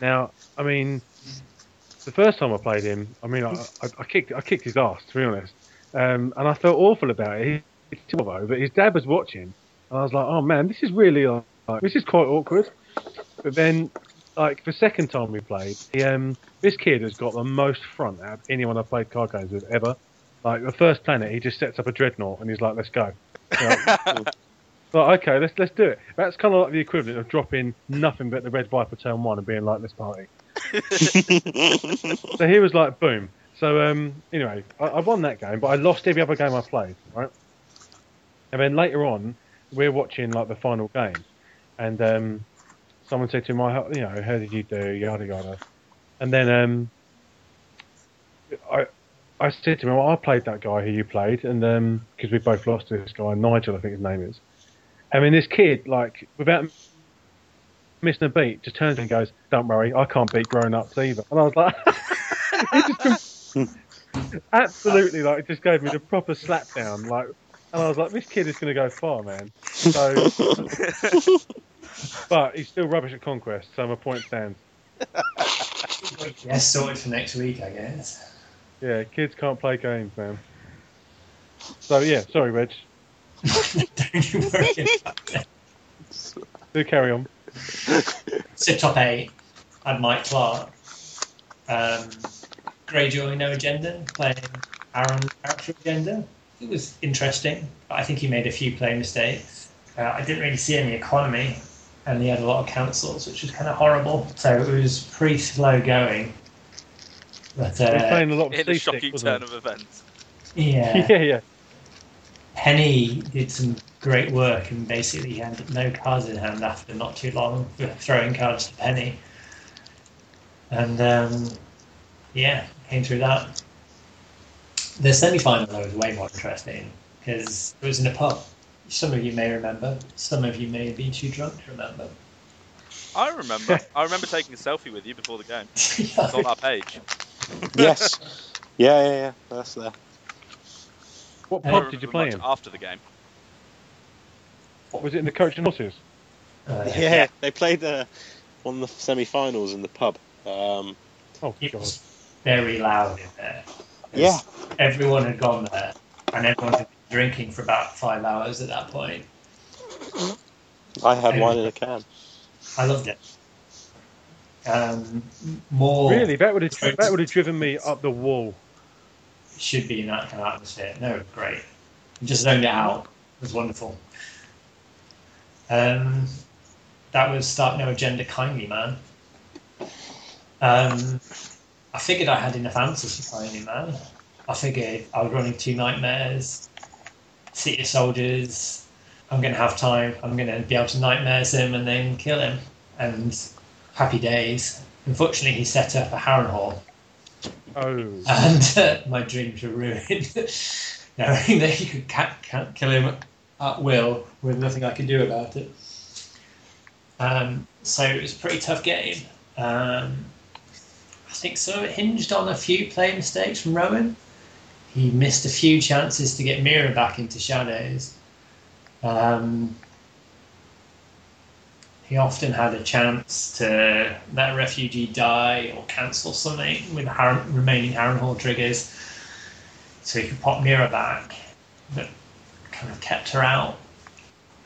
Now, I mean, the first time I played him, I mean, I, I, kicked I kicked his ass to be honest, um, and I felt awful about it. But his dad was watching, and I was like, oh man, this is really like this is quite awkward. But then, like the second time we played, he, um, this kid has got the most front out of anyone I've played card games with ever. Like the first planet, he just sets up a dreadnought and he's like, "Let's go." You know, like, okay, let's let's do it. That's kind of like the equivalent of dropping nothing but the red viper turn one and being like, "Let's party." So he was like, "Boom." So um, anyway, I, I won that game, but I lost every other game I played. Right, and then later on, we're watching like the final game, and um, someone said to my, "I, you know, how did you do?" Yada yada, and then um, I. I said to him, well, I played that guy who you played, and um, because we both lost to this guy, Nigel, I think his name is. I mean, this kid, like, without missing a beat, just turns and goes, "Don't worry, I can't beat grown ups either." And I was like, just absolutely, like, it just gave me the proper slap down, like, and I was like, this kid is going to go far, man. So, but he's still rubbish at conquest, so my point stands. yeah, sorted for next week, I guess. Yeah, kids can't play games, man. So yeah, sorry, Reg. Don't you worry about that. Do carry on. So top eight, I had Mike Clark. Um, Greyjoy, no agenda, playing Aaron character agenda. It was interesting, but I think he made a few play mistakes. Uh, I didn't really see any economy, and he had a lot of councils, which was kind of horrible. So it was pretty slow going. But He's uh, playing a lot of In a C6, shocking wasn't turn of events. yeah. Yeah, yeah. Penny did some great work and basically had no cards in hand after not too long for throwing cards to Penny. And um, yeah, came through that. The semi final though was way more interesting because it was in a pub. Some of you may remember, some of you may be too drunk to remember. I remember. I remember taking a selfie with you before the game. It's on our page. Yes. Yeah, yeah, yeah. That's there. What I I pub did you play in? After the game. What was it in the Coach and Horses? Uh, Yeah, they played uh, one of the semi-finals in the pub. Um, Oh It god. was very loud in there. 'Cause Yeah. Everyone had gone there, and everyone had been drinking for about five hours at that point. I had wine in a can. I loved it. Um, more Really, that would have that would have driven me up the wall. should be in that kind of atmosphere. No, great. Just zoned it out. It was wonderful. Um, that was Stark No Agenda Kindly Man. Um, I figured I had enough answers for Kindly Man. I figured I was running two nightmares, City of Soldiers. I'm going to have time. I'm going to be able to nightmares him and then kill him. And happy days. Unfortunately, he set up a Harrenhal Oh, and uh, my dreams were ruined. Knowing that he could kill him at will with nothing I could do about it. Um, so it was a pretty tough game. Um, I think some of it hinged on a few play mistakes from Rowan. He missed a few chances to get Mira back into shadows. Um, he often had a chance to let a refugee die or cancel something with Har- remaining Harrenhal triggers so he could pop Mira back, but kind of kept her out.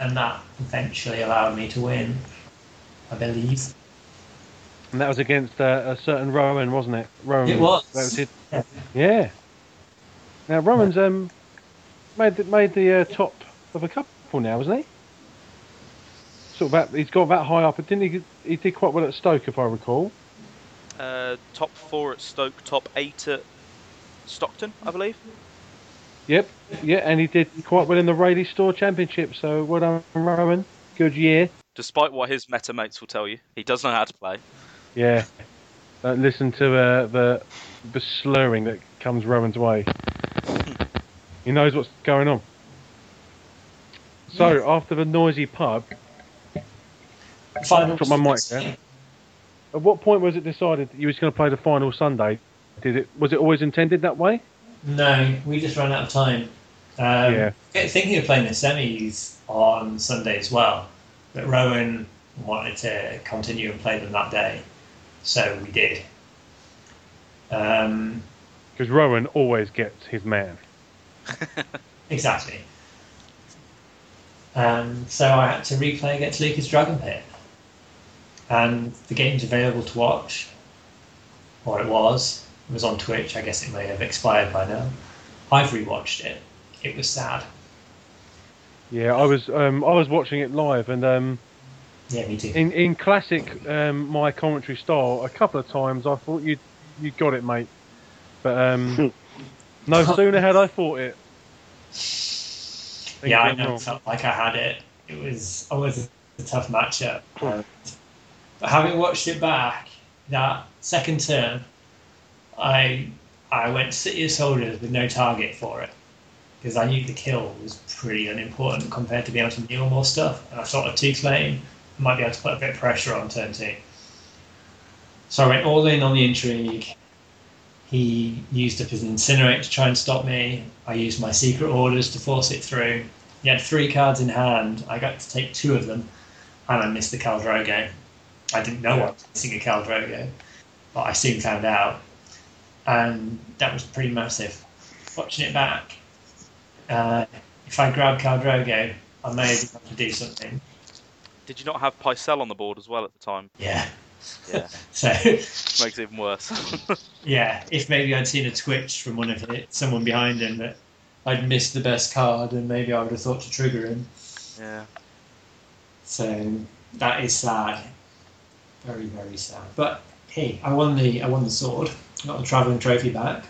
And that eventually allowed me to win, I believe. And that was against uh, a certain Rowan, wasn't it? Rowan. It was. That was it. Yeah. Yeah. Now Rowan's um made the, made the uh, top of a couple now, wasn't he? Sort of that he's got that high up. But didn't he? He did quite well at Stoke, if I recall. Uh, top four at Stoke, top eight at Stockton, I believe. Yep. Yeah, and he did quite well in the Rayleigh Store Championship. So well done, Rowan. Good year. Despite what his meta mates will tell you, he does know how to play. Yeah. Don't listen to uh, the the slurring that comes Rowan's way. he knows what's going on. So after the noisy pub, Final Drop my mic there. at what point was it decided that you was going to play the final Sunday? Did it was it always intended that way? No, we just ran out of time. Um, Yeah. Thinking of playing the semis on Sunday as well, but Rowan wanted to continue and play them that day, so we did. Um, Because Rowan always gets his man. exactly. Um, so I had to replay against Lucas Dragon Pit, and the game's available to watch, or it was. It was on Twitch. I guess it may have expired by now. I've rewatched it. It was sad. Yeah, I was um, I was watching it live, and um, Yeah, me too. in in classic um, my commentary style, a couple of times I thought you you got it, mate. But um, no sooner had I thought it. Things yeah, I went know. It felt like I had it. It was always a tough matchup. But having watched it back, that second turn, I I went City of Soldiers with no target for it because I knew the kill was pretty unimportant compared to being able to deal more stuff. And I thought a two claim might be able to put a bit of pressure on turn two. So I went all in on the intrigue. He used up his incinerate to try and stop me. I used my secret orders to force it through. He had three cards in hand. I got to take two of them, and I missed the Khal Drogo. I didn't know I was missing a Khal Drogo, but I soon found out, and that was pretty massive. Watching it back, uh, if I grabbed Khal Drogo, I may have been able to do something. Did you not have Pycelle on the board as well at the time? Yeah. Yeah. So makes it even worse. yeah, if maybe I'd seen a twitch from one of it, someone behind him that I'd missed the best card, and maybe I would have thought to trigger him. yeah. So that is sad, very very sad. But hey, I won the I won the sword, got the travelling trophy back.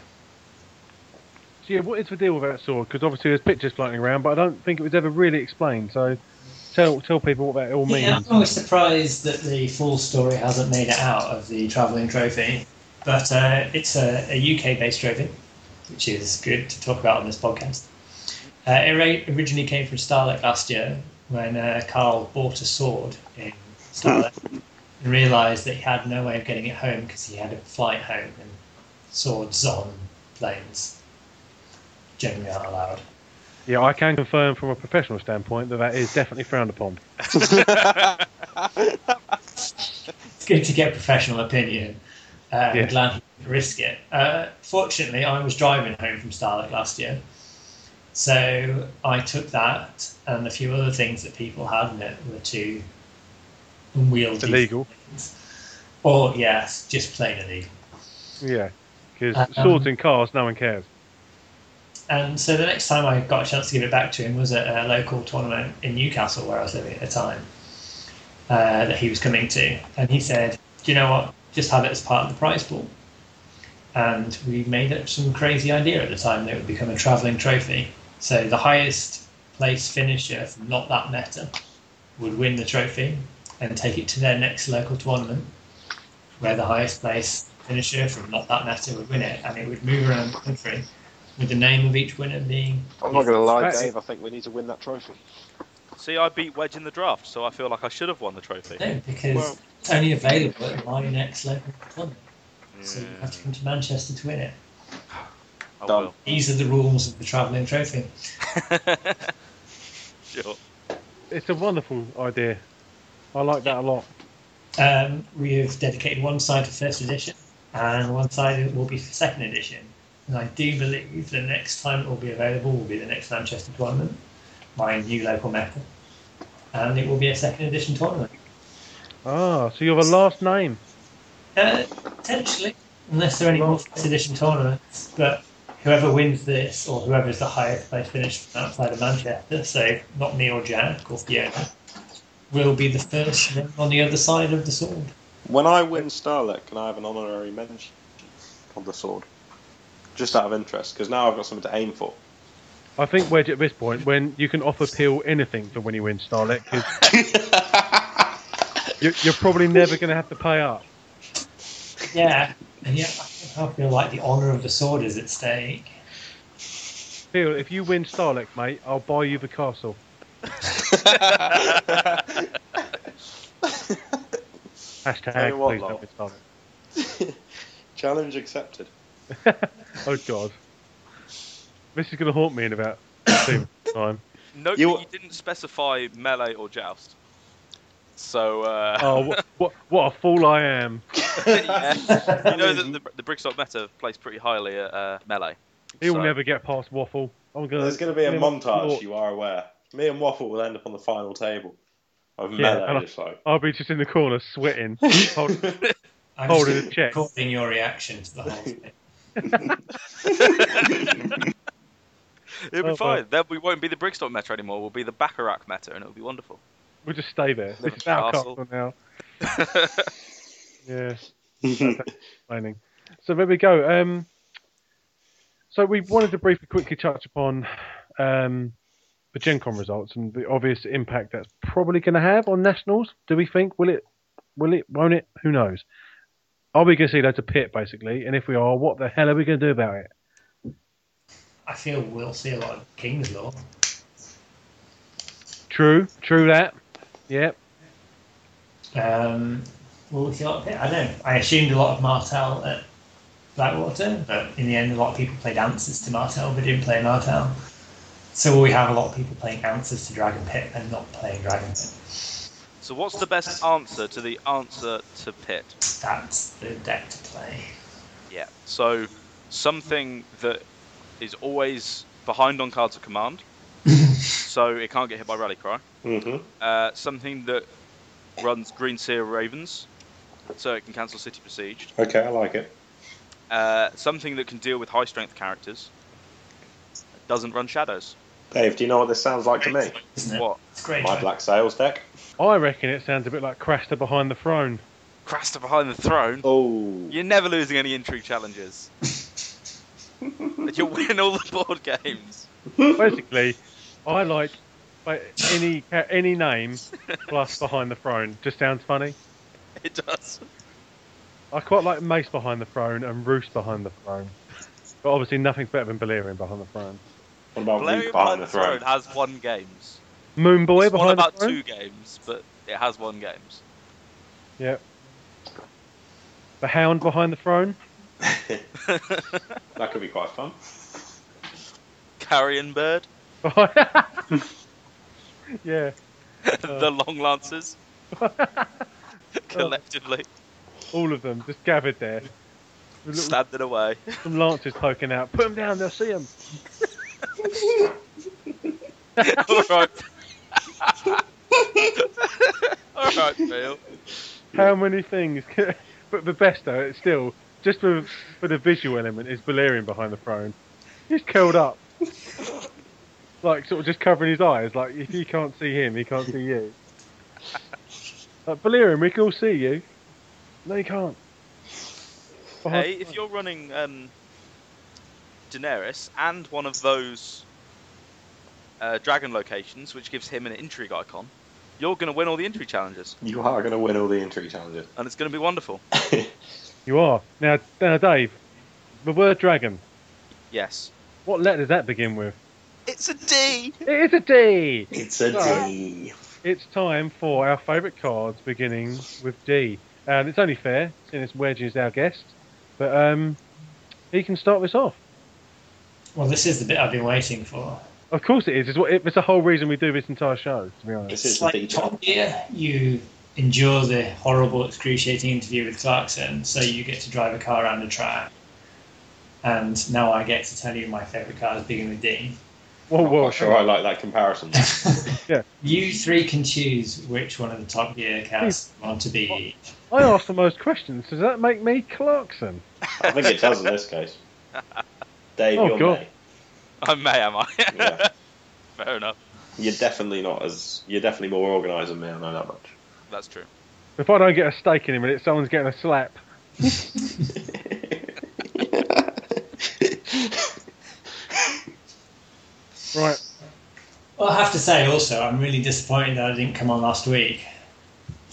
So yeah, what is the deal with that sword? Because obviously there's pictures floating around, but I don't think it was ever really explained. So tell tell people what that all means. Yeah, I'm always surprised that the full story hasn't made it out of the travelling trophy, but uh, it's a, a UK based trophy, which is good to talk about on this podcast. Uh, it ra- originally came from Stahleck last year when uh, Carl bought a sword in Stahleck and realised that he had no way of getting it home because he had a flight home and swords on planes generally aren't allowed. Yeah, I can confirm from a professional standpoint that that is definitely frowned upon. it's good to get professional opinion. Uh, Yeah. I'm glad he could risk it. Uh, fortunately, I was driving home from Stahleck last year, so I took that and a few other things that people had in it were too unwieldy. Illegal. things. Or yes, just plain illegal. Yeah, because Uh, swords um, in cars, no one cares. And so the next time I got a chance to give it back to him was at a local tournament in Newcastle where I was living at the time uh, that he was coming to. And he said, Do you know what? Just have it as part of the prize pool. And we made up some crazy idea at the time that it would become a travelling trophy. So the highest place finisher from not that meta would win the trophy and take it to their next local tournament where the highest place finisher from not that meta would win it. And it would move around the country with the name of each winner being I'm not going to lie, Dave. I think we need to win that trophy. See, I beat Wedge in the draft, so I feel like I should have won the trophy. No, because Well- it's only available at my next local tournament. So you have to come to Manchester to win it. I Done. will. These are the rules of the travelling trophy. sure. It's a wonderful idea. I like that a lot. Um, we have dedicated one side to first edition, and one side will be for second edition. And I do believe the next time it will be available will be the next Manchester tournament, my new local meta, and it will be a second edition tournament. Ah, so you're the last name. Uh, potentially, unless there are any more first edition tournaments. But whoever wins this, or whoever is the highest place finish from outside of Manchester, so not me or Jack or Fiona, will be the first one on the other side of the sword. When I win Stahleck, can I have an honorary mention on the sword? Just out of interest, because now I've got something to aim for. I think Wedge at this point, when you can offer Peel anything for when you win Stahleck, because you're, you're probably never going to have to pay up. Yeah, and yet I I feel like the honour of the sword is at stake. Peel, if you win Stahleck, mate, I'll buy you the castle. Hashtag what, please don't win Stahleck. Challenge accepted. oh god. This is going to haunt me in about two months' time. Note You- that you didn't specify melee or joust. So, uh, Oh, what, what, what a fool I am. yeah. you know that the, the Brigstock meta plays pretty highly at uh, melee. He'll So- never get past Waffle. I'm gonna, There's going to be a montage, floor- you are aware. Me and Waffle will end up on the final table of Yeah, melee, and I- just like. I'll be just in the corner sweating. Hold- I'm Holding just a check. recording your reaction to the whole thing. It'll be Oh, fine. well. Then we won't be the Brigstock meta anymore. We'll be the Bacharach meta, and it'll be wonderful. we'll just stay there. This is our castle. castle now. Yeah. explaining. So there we go. Um, so we wanted to briefly quickly touch upon um, the Gen Con results and the obvious impact that's probably going to have on nationals. Do we think? Will it? Will it? Won't it? Who knows? Are we going to see loads of pit basically? And if we are, what the hell are we going to do about it? I feel we'll see a lot of King's Law. True. True that. Yep. Um, will we see a lot of it? I don't know. I assumed a lot of Martell at Blackwater, but in the end, a lot of people played answers to Martell but didn't play Martell. So we have a lot of people playing answers to Dragon Pit and not playing Dragon Pit? So, what's the best answer to the answer to Pit? That's the deck to play. Yeah. So, something that is always behind on cards of command, so it can't get hit by Rally Cry. hmm Uh, something that runs Green Seer Ravens, so it can cancel City Besieged. Okay, I like it. Uh, something that can deal with high strength characters. Doesn't run shadows. Dave, do you know what this sounds like to me? Isn't it? What? It's great. My right? Black Sails deck. I reckon it sounds a bit like Craster behind the throne. Craster behind the throne. Oh. You're never losing any intrigue challenges. You'll win all the board games. Basically, I like like, any any name plus behind the throne. Just sounds funny. It does. I quite like Mace behind the throne and Roost behind the throne. But obviously, nothing's better than Balerion behind the throne. What about Valerian Reef behind the throne has won games. Moon Boy it's won behind about the throne. two games, but it has won games. Yep. The Hound behind the throne. that could be quite fun. Carrion Bird, yeah. the uh, Long Lancers, oh. collectively All of them just gathered there. Standing away. some lances poking out. Put them down. They'll see them. All right. all right, Phil. How many things? Can, but the best though, it's still just for for the visual element is Balerion behind the throne. He's curled up, like sort of just covering his eyes. Like if you can't see him, he can't see you. Like Balerion, we can all see you. No, you can't. Behind Hey, if you're running um, Daenerys and one of those uh, dragon locations, which gives him an intrigue icon, you're going to win all the intrigue challenges, You are going to win all the intrigue challenges. and it's going to be wonderful. you are now, now, Dave. The word dragon. Yes. What letter does that begin with? It's a D. It is a D. It's a Right. D. It's time for our favourite cards, beginning with D. And it's only fair, seeing as Wedge is our guest. But um, he can start this off. Well, this is the bit I've been waiting for. Of course it is. It's, what, it's the whole reason we do this entire show, to be honest. This It's is like D Top Gear. You endure the horrible, excruciating interview with Clarkson, so you get to drive a car around a track. And now I get to tell you my favourite cars begin with D. Well, I'm whoa, sure I like that comparison. yeah. You three can choose which one of the Top Gear cars you want to be. I asked the most questions. Does that make me Clarkson? I think it does in this case. Dave, Oh, you're God. May. I may, am I? Yeah. Fair enough. You're definitely not as. You're definitely more organised than me. I know that much. That's true. If I don't get a steak in a minute, someone's getting a slap. Right. Well, I have to say also, I'm really disappointed that I didn't come on last week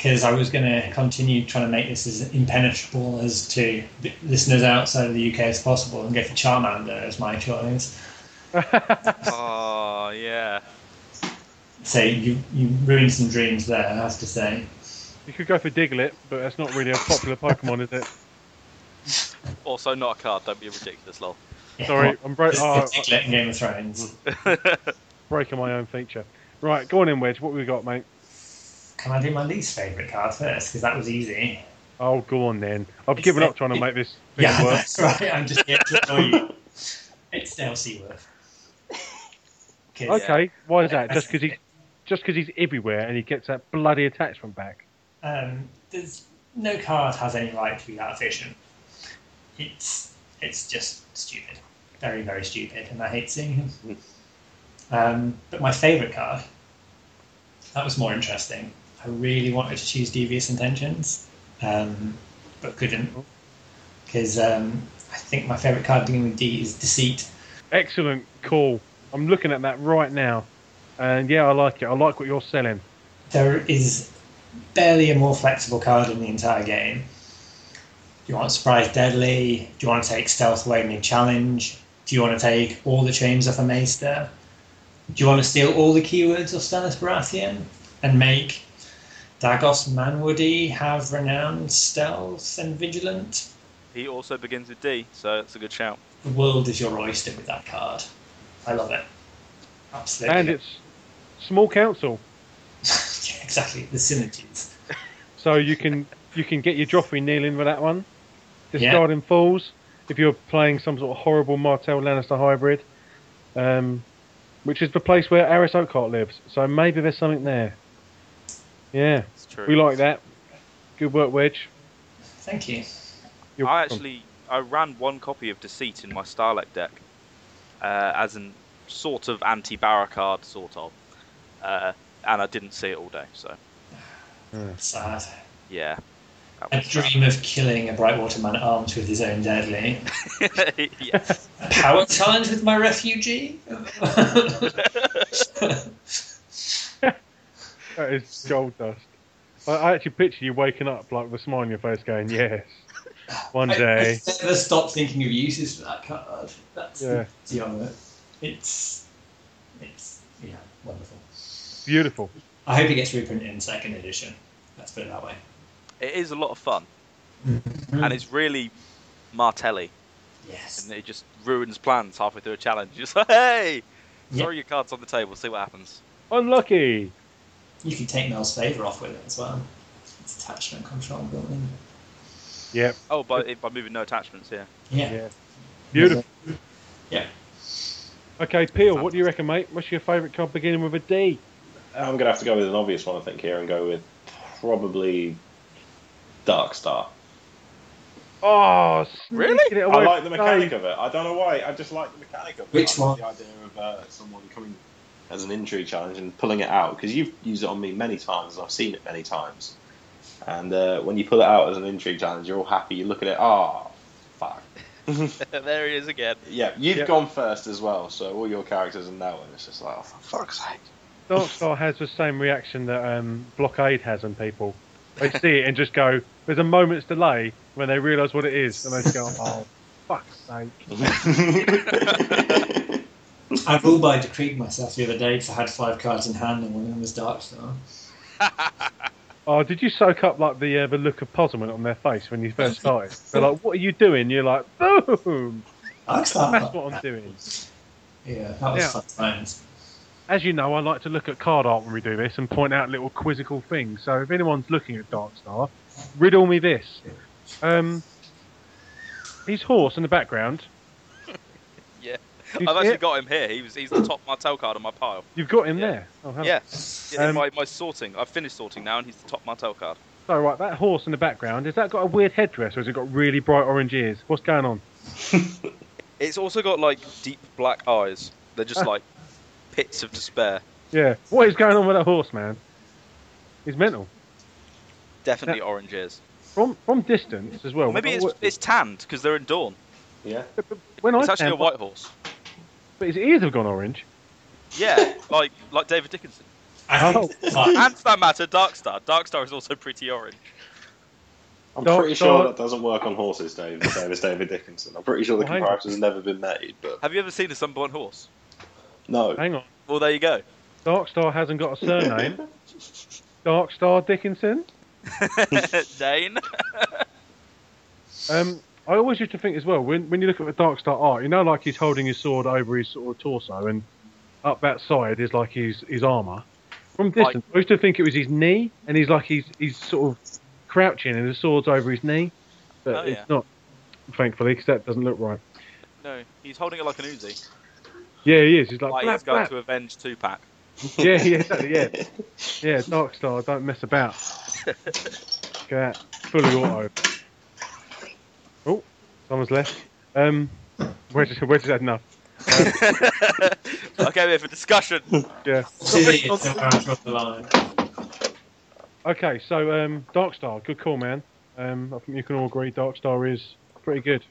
because I was going to continue trying to make this as impenetrable as to listeners outside of the UK as possible and go for Charmander as my choice. Oh yeah. So you you ruined some dreams there, I have to say. You could go for Diglett, but that's not really a popular Pokemon, is it? Also not a card. Don't be ridiculous, lol. Yeah, Sorry, I'm bro- It's oh, Diglett in Game of Thrones. breaking my own feature. Right, go on in, Wedge. What we got, mate? Can I do my least favourite card first? Because that was easy. Oh, go on then. I've It's given the- up trying to make this thing Yeah, work. that's right. I'm just here to annoy you. It's Dale Seaworth. 'Cause, Okay, why is that? Just because he's just because he's everywhere and he gets that bloody attachment back. um, there's no card has any right to be that efficient. It's it's just stupid, very very stupid, and I hate seeing him. Um, but my favourite card, that was more interesting. I really wanted to choose Devious Intentions, um, but couldn't because um, I think my favourite card beginning with D is Deceit. Excellent call. I'm looking at that right now, and yeah, I like it. I like what you're selling. There is barely a more flexible card in the entire game. Do you want Surprise Deadly? Do you want to take Stealth away Awakening Challenge? Do you want to take all the chains off a Maester? Do you want to steal all the keywords of Stannis Baratheon and make Dagos Manwoody have renowned stealth and vigilant? He also begins with D, so it's a good shout. The world is your oyster with that card. I love it. Absolutely. And it's small council, Yeah, exactly the synergies. so you can you can get your Joffrey kneeling with that one. Yeah. Discarding fools if you're playing some sort of horrible Martell Lannister hybrid, um, which is the place where Arys Oakheart lives. So maybe there's something there. Yeah, It's true. we like that. Good work, Wedge. Thank you. You're I welcome. actually I ran one copy of Deceit in my Stahleck deck uh, as an sort of anti-Barra card, sort of, uh, and I didn't see it all day. So Sad. yeah, that I sad. dream of killing a Brightwater man armed with his own deadly. yeah. A power challenge with my refugee? That is gold dust. I, I actually picture you waking up like with a smile on your face, going, "Yes, one I, day." I never stop thinking of uses for that card. That's Yeah. the beauty it. It's, it's, yeah, wonderful. Beautiful. I hope it gets reprinted in second edition. Let's put it that way. It is a lot of fun, mm-hmm. and it's really Martelli, Yes. and it just ruins plans halfway through a challenge. You're just like, hey, Yeah. throw your cards on the table, see what happens. Unlucky. You can take Mel's favour off with it as well. It's attachment control building. Yeah. Oh, by by moving no attachments, yeah. Yeah. Yeah. Beautiful. Yeah. Okay, Peel. What do you reckon, mate? What's your favourite card beginning with a D? I'm gonna have to go with an obvious one, I think, here, and go with probably Dark Star. Oh, Really? I like the mechanic Dave. of it. I don't know why. I just like the mechanic of it. Which I like one? The idea of uh, someone coming as an injury challenge and pulling it out because you've used it on me many times and I've seen it many times. And uh, when you pull it out as an injury challenge, you're all happy. You look at it. Oh, fuck. there he is again. yeah, you've Yep. gone first as well, so all your characters are now, and it's just like, oh, for fuck's sake. Darkstar has the same reaction that um, Blockade has on people. They see it and just go. There's a moment's delay when they realise what it is, and they just go, "Oh, fuck's sake!" I ruled by decreed myself the other day because I had five cards in hand and one of them was Darkstar. Oh, did you soak up like the uh, the look of puzzlement on their face when you first started? They're like, "What are you doing?" You're like, "Boom!" Darkstar. That's what I'm doing. Yeah, that was Yeah. fun times. As you know, I like to look at card art when we do this and point out little quizzical things. So if anyone's looking at Darkstar, riddle me this. Um, his horse in the background. Yeah. You I've actually it? got him here. He was he's the top Martell card on my pile. You've got him Yeah. there. Oh, have Yeah. yeah in Um, my, my sorting. I've finished sorting now, and he's the top Martell card. So right, that horse in the background. Has that got a weird headdress, or has it got really bright orange ears? What's going on? It's also got like deep black eyes. They're Ah. just like pits of despair. Yeah. What is going on with that horse, man? He's mental. Definitely orange ears. From from distance as well. Maybe it's it's tanned because they're in Dorne. Yeah. when I It's actually a white horse. But his ears have gone orange. Yeah, like like David Dickinson. I Oh. think fuck. And for that matter, Darkstar. Darkstar is also pretty orange. I'm Dark pretty Star- sure that doesn't work on horses, Dave. The same as David Dickinson. I'm pretty sure the Well, hang on. comparison's never been made, but Have you ever seen a sunburnt horse? no. Hang on. Well, there you go. Darkstar hasn't got a surname. Darkstar Dickinson. Dane. Um, I always used to think as well when when you look at the Darkstar art, you know, like he's holding his sword over his sort of torso, and up that side is like his his armor. From distance, I used to think it was his knee, and he's like he's he's sort of crouching, and the sword's over his knee, but Oh, it's yeah. not. Thankfully, because that doesn't look right. No, he's holding it like an Uzi. Yeah, he is. He's like, Like "Blap, he's going blap." to avenge Tupac. yeah, yeah, exactly, yeah, yeah. Darkstar, don't mess about. At that, fully auto. Someone's left. Um, where just where just had enough? okay, we for discussion. Yeah. Silly, it's not going across the line. Okay, so um, Darkstar, good call, man. Um, I think you can all agree Darkstar is pretty good.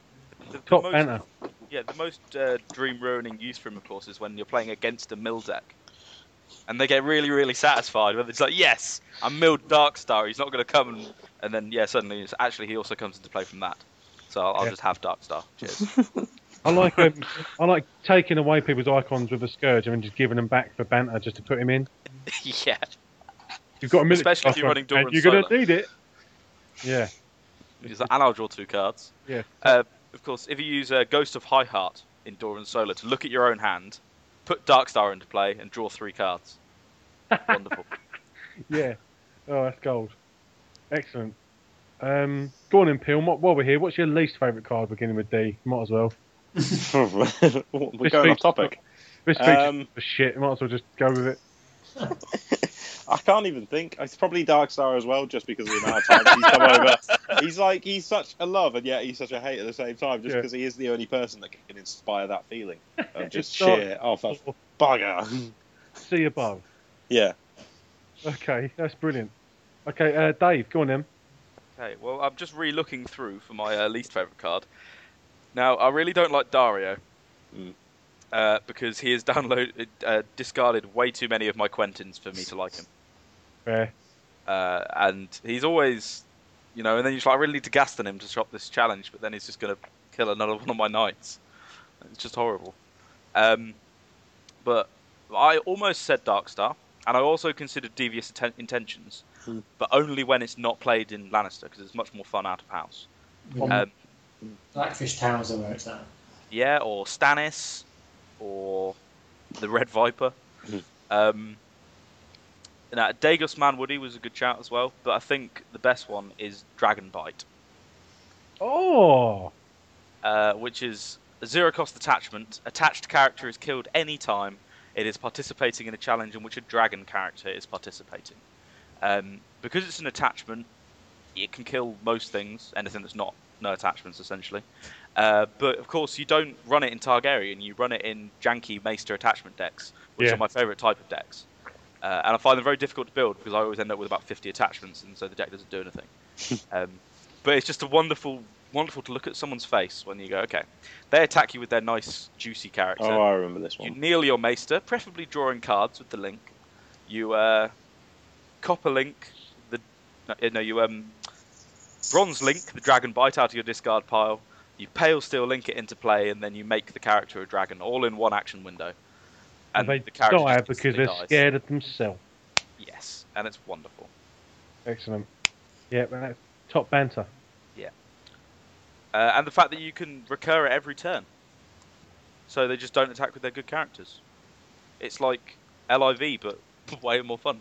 The, the Top most, banter. Yeah, the most uh, dream ruining use for him, of course, is when you're playing against a mill deck. And they get really, really satisfied when it's like, yes, I'm milled Darkstar. He's not going to come and, and then yeah, suddenly it's actually he also comes into play from that. So I'll, I'll Yeah. just have Darkstar. Cheers. I like um, I like taking away people's icons with a scourge and then just giving them back for banter just to put him in. yeah, You've got a minute, Especially if you're running Doran and you're gonna need it. Yeah, Because- and I'll draw two cards. yeah. Uh, of course, if you use uh, Ghost of High Heart in Doran Solar to look at your own hand, put Darkstar into play, and draw three cards. Wonderful. Yeah. Oh, that's gold. Excellent. Um, go on, Impel. While while we're here, what's your least favourite card beginning with D? Might as well. We're This going off topic. This Um, for shit. Might as well just go with it. I can't even think. It's probably Darkstar as well, just because of the amount of times he's come over. He's like he's such a love, and yet he's such a hate at the same time, just Yeah. because he is the only person that can inspire that feeling of just shit. oh for bugger. See above. yeah. Okay, that's brilliant. Okay, uh, Dave, go on then. Okay, well, I'm just re-looking through for my uh, least favourite card. Now, I really don't like Dario. Mm. Uh, because he has downloaded, uh, discarded way too many of my Quentins for me to like him. Fair. Uh, and he's always, you know, and then you're just like, I really need to Gaston him to stop this challenge, but then he's just going to kill another one of my knights. It's just horrible. Um, but I almost said Darkstar, and I also considered Devious Atten- Intentions, Hmm. but only when it's not played in Lannister, because it's much more fun out of house. Um, Blackfish Towers are where it's at. yeah, or Stannis, or the Red Viper. Mhm. Um, now, Dagos Manwoody was a good shout as well, but I think the best one is Dragonbite, Oh, uh, which is a zero cost attachment. Attached character is killed any time it is participating in a challenge in which a dragon character is participating. Um, because it's an attachment, it can kill most things, anything that's not no attachments essentially. Uh, but of course, you don't run it in Targaryen. You run it in janky Maester attachment decks, which Yeah. are my favourite type of decks. Uh, and I find them very difficult to build because I always end up with about 50 attachments, and so the deck doesn't do anything. um, but it's just a wonderful, wonderful to look at someone's face when you go, okay, they attack you with their nice, juicy character. Oh, I remember this one. You kneel your maester, preferably drawing cards with the link. You uh, copper link the no, uh, no you um bronze link the dragon bite out of your discard pile. You pale steel link it into play, and then you make the character a dragon, all in one action window. and they the die because they're dies. scared of themselves. Yes, and it's wonderful. Excellent. Yeah, that's top banter. Uh, and the fact that you can recur at every turn. So they just don't attack with their good characters. It's like LIV, but way more fun.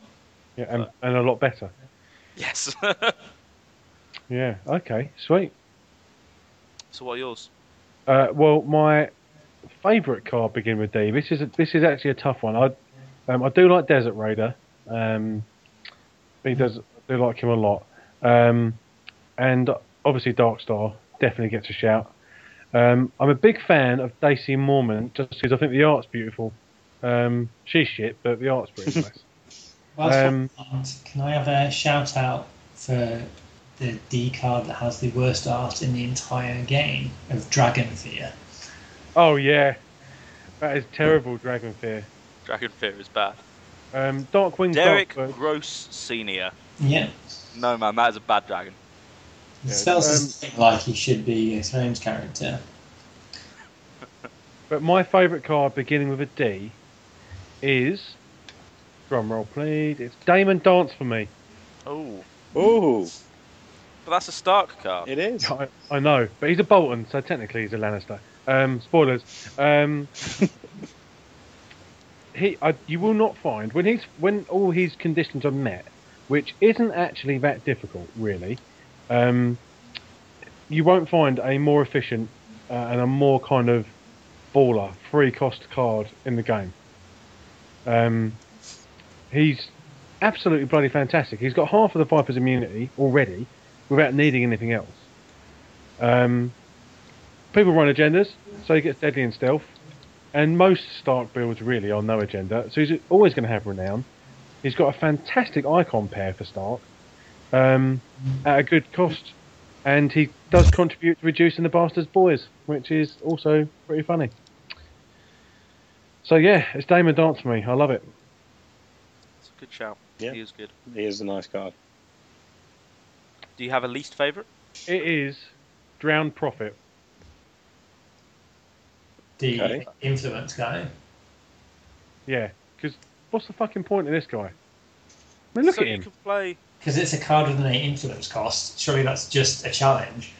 Yeah, and, and a lot better. Yes. Yeah. Okay. Sweet. so what are yours? Uh, well, my favourite card begin with D. This is a, this is actually a tough one. I um, I do like Desert Raider. Um, he does I do like him a lot. Um, and obviously Darkstar definitely gets a shout. Um, I'm a big fan of Dacey Mormont just because I think the art's beautiful. Um, she's shit, but the art's pretty nice. Whilst Um, can I have a shout out for the D card that has the worst art in the entire game of Dragon Fear? Oh yeah, that is terrible. Dragon Fear. Dragon Fear is bad. Um, Darkwing Derek Darkbird. Gross Senior. Yeah. No man, that is a bad dragon. He Yeah, spells um, his like he should be a Thrones character. But my favourite card beginning with a D is drum roll please. It's Damon Dance for me. Oh, Ooh, but that's a Stark card. it is. I, I know, but he's a Bolton, so technically he's a Lannister. Um, spoilers. Um, he, I, you will not find when he's when all his conditions are met, which isn't actually that difficult, really. Um, you won't find a more efficient uh, and a more kind of baller free cost card in the game. Um, he's absolutely bloody fantastic. He's got half of the Viper's immunity already without needing anything else. Um, people run agendas, so he gets deadly in stealth. And most Stark builds really are no agenda, so he's always going to have renown. He's got a fantastic icon pair for Stark um, at a good cost, and he does contribute to reducing the bastards' boys, which is also pretty funny. So yeah, it's Damon Dance for me. I love it. It's a good shout. Yeah. He is good. He is a nice card. Do you have a least favourite? It is Drowned Prophet. The Okay. influence guy. Yeah, because what's the fucking point of this guy? I mean, look so at him. can play. Because it's a card with an 8 influence cost. Surely that's just a challenge.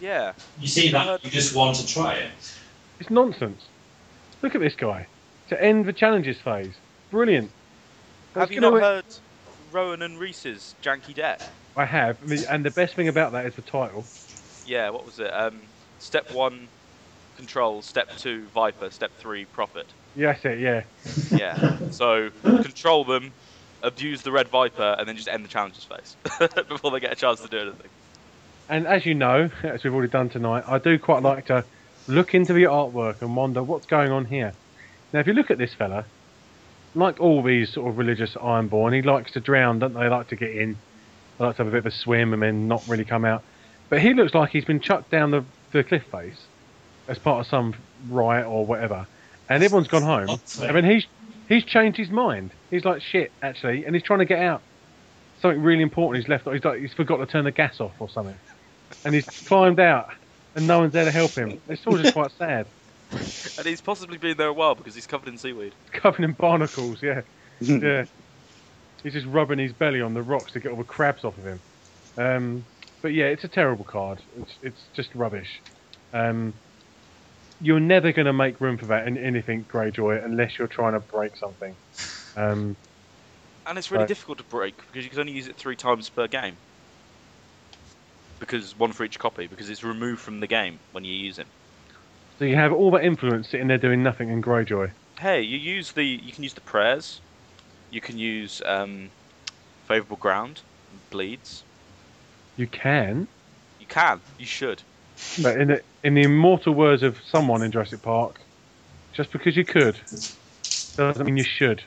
Yeah. You see that, you just want to try it. It's nonsense. Look at this guy. To end the challenges phase. Brilliant. Have you not wi- heard Rowan and Reese's janky deck? I have, and the best thing about that is the title. Yeah. What was it? Um, step one, control. Step two, Viper. Step three, Profit. Yeah, that's it, yeah. Yeah. so control them, abuse the Red Viper, and then just end the challenges phase before they get a chance to do anything. And as you know, as we've already done tonight, I do quite like to look into the artwork and wonder what's going on here. Now, if you look at this fella, like all these sort of religious Ironborn, he likes to drown, don't they? Like to get in, they like to have a bit of a swim and then not really come out. But he looks like he's been chucked down the, the cliff face as part of some riot or whatever, and everyone's gone home. I mean, he's he's changed his mind. He's like shit, actually, and he's trying to get out. Something really important he's left. He's like he's forgot to turn the gas off or something, and he's climbed out, and no one's there to help him. It's all just quite sad. And he's possibly been there a while because he's covered in seaweed. Covered in barnacles, yeah, yeah. He's just rubbing his belly on the rocks to get all the crabs off of him. Um, but yeah, it's a terrible card. It's it's just rubbish. Um, you're never going to make room for that in anything Greyjoy unless you're trying to break something. Um, And it's really Right. difficult to break because you can only use it three times per game. Because one for each copy, because it's removed from the game when you use it. So you have all that influence sitting there doing nothing in Greyjoy. Hey, you use the you can use the prayers, you can use um, favorable ground, bleeds. You can, You can, you should. but in the in the immortal words of someone in Jurassic Park, just because you could doesn't mean you should.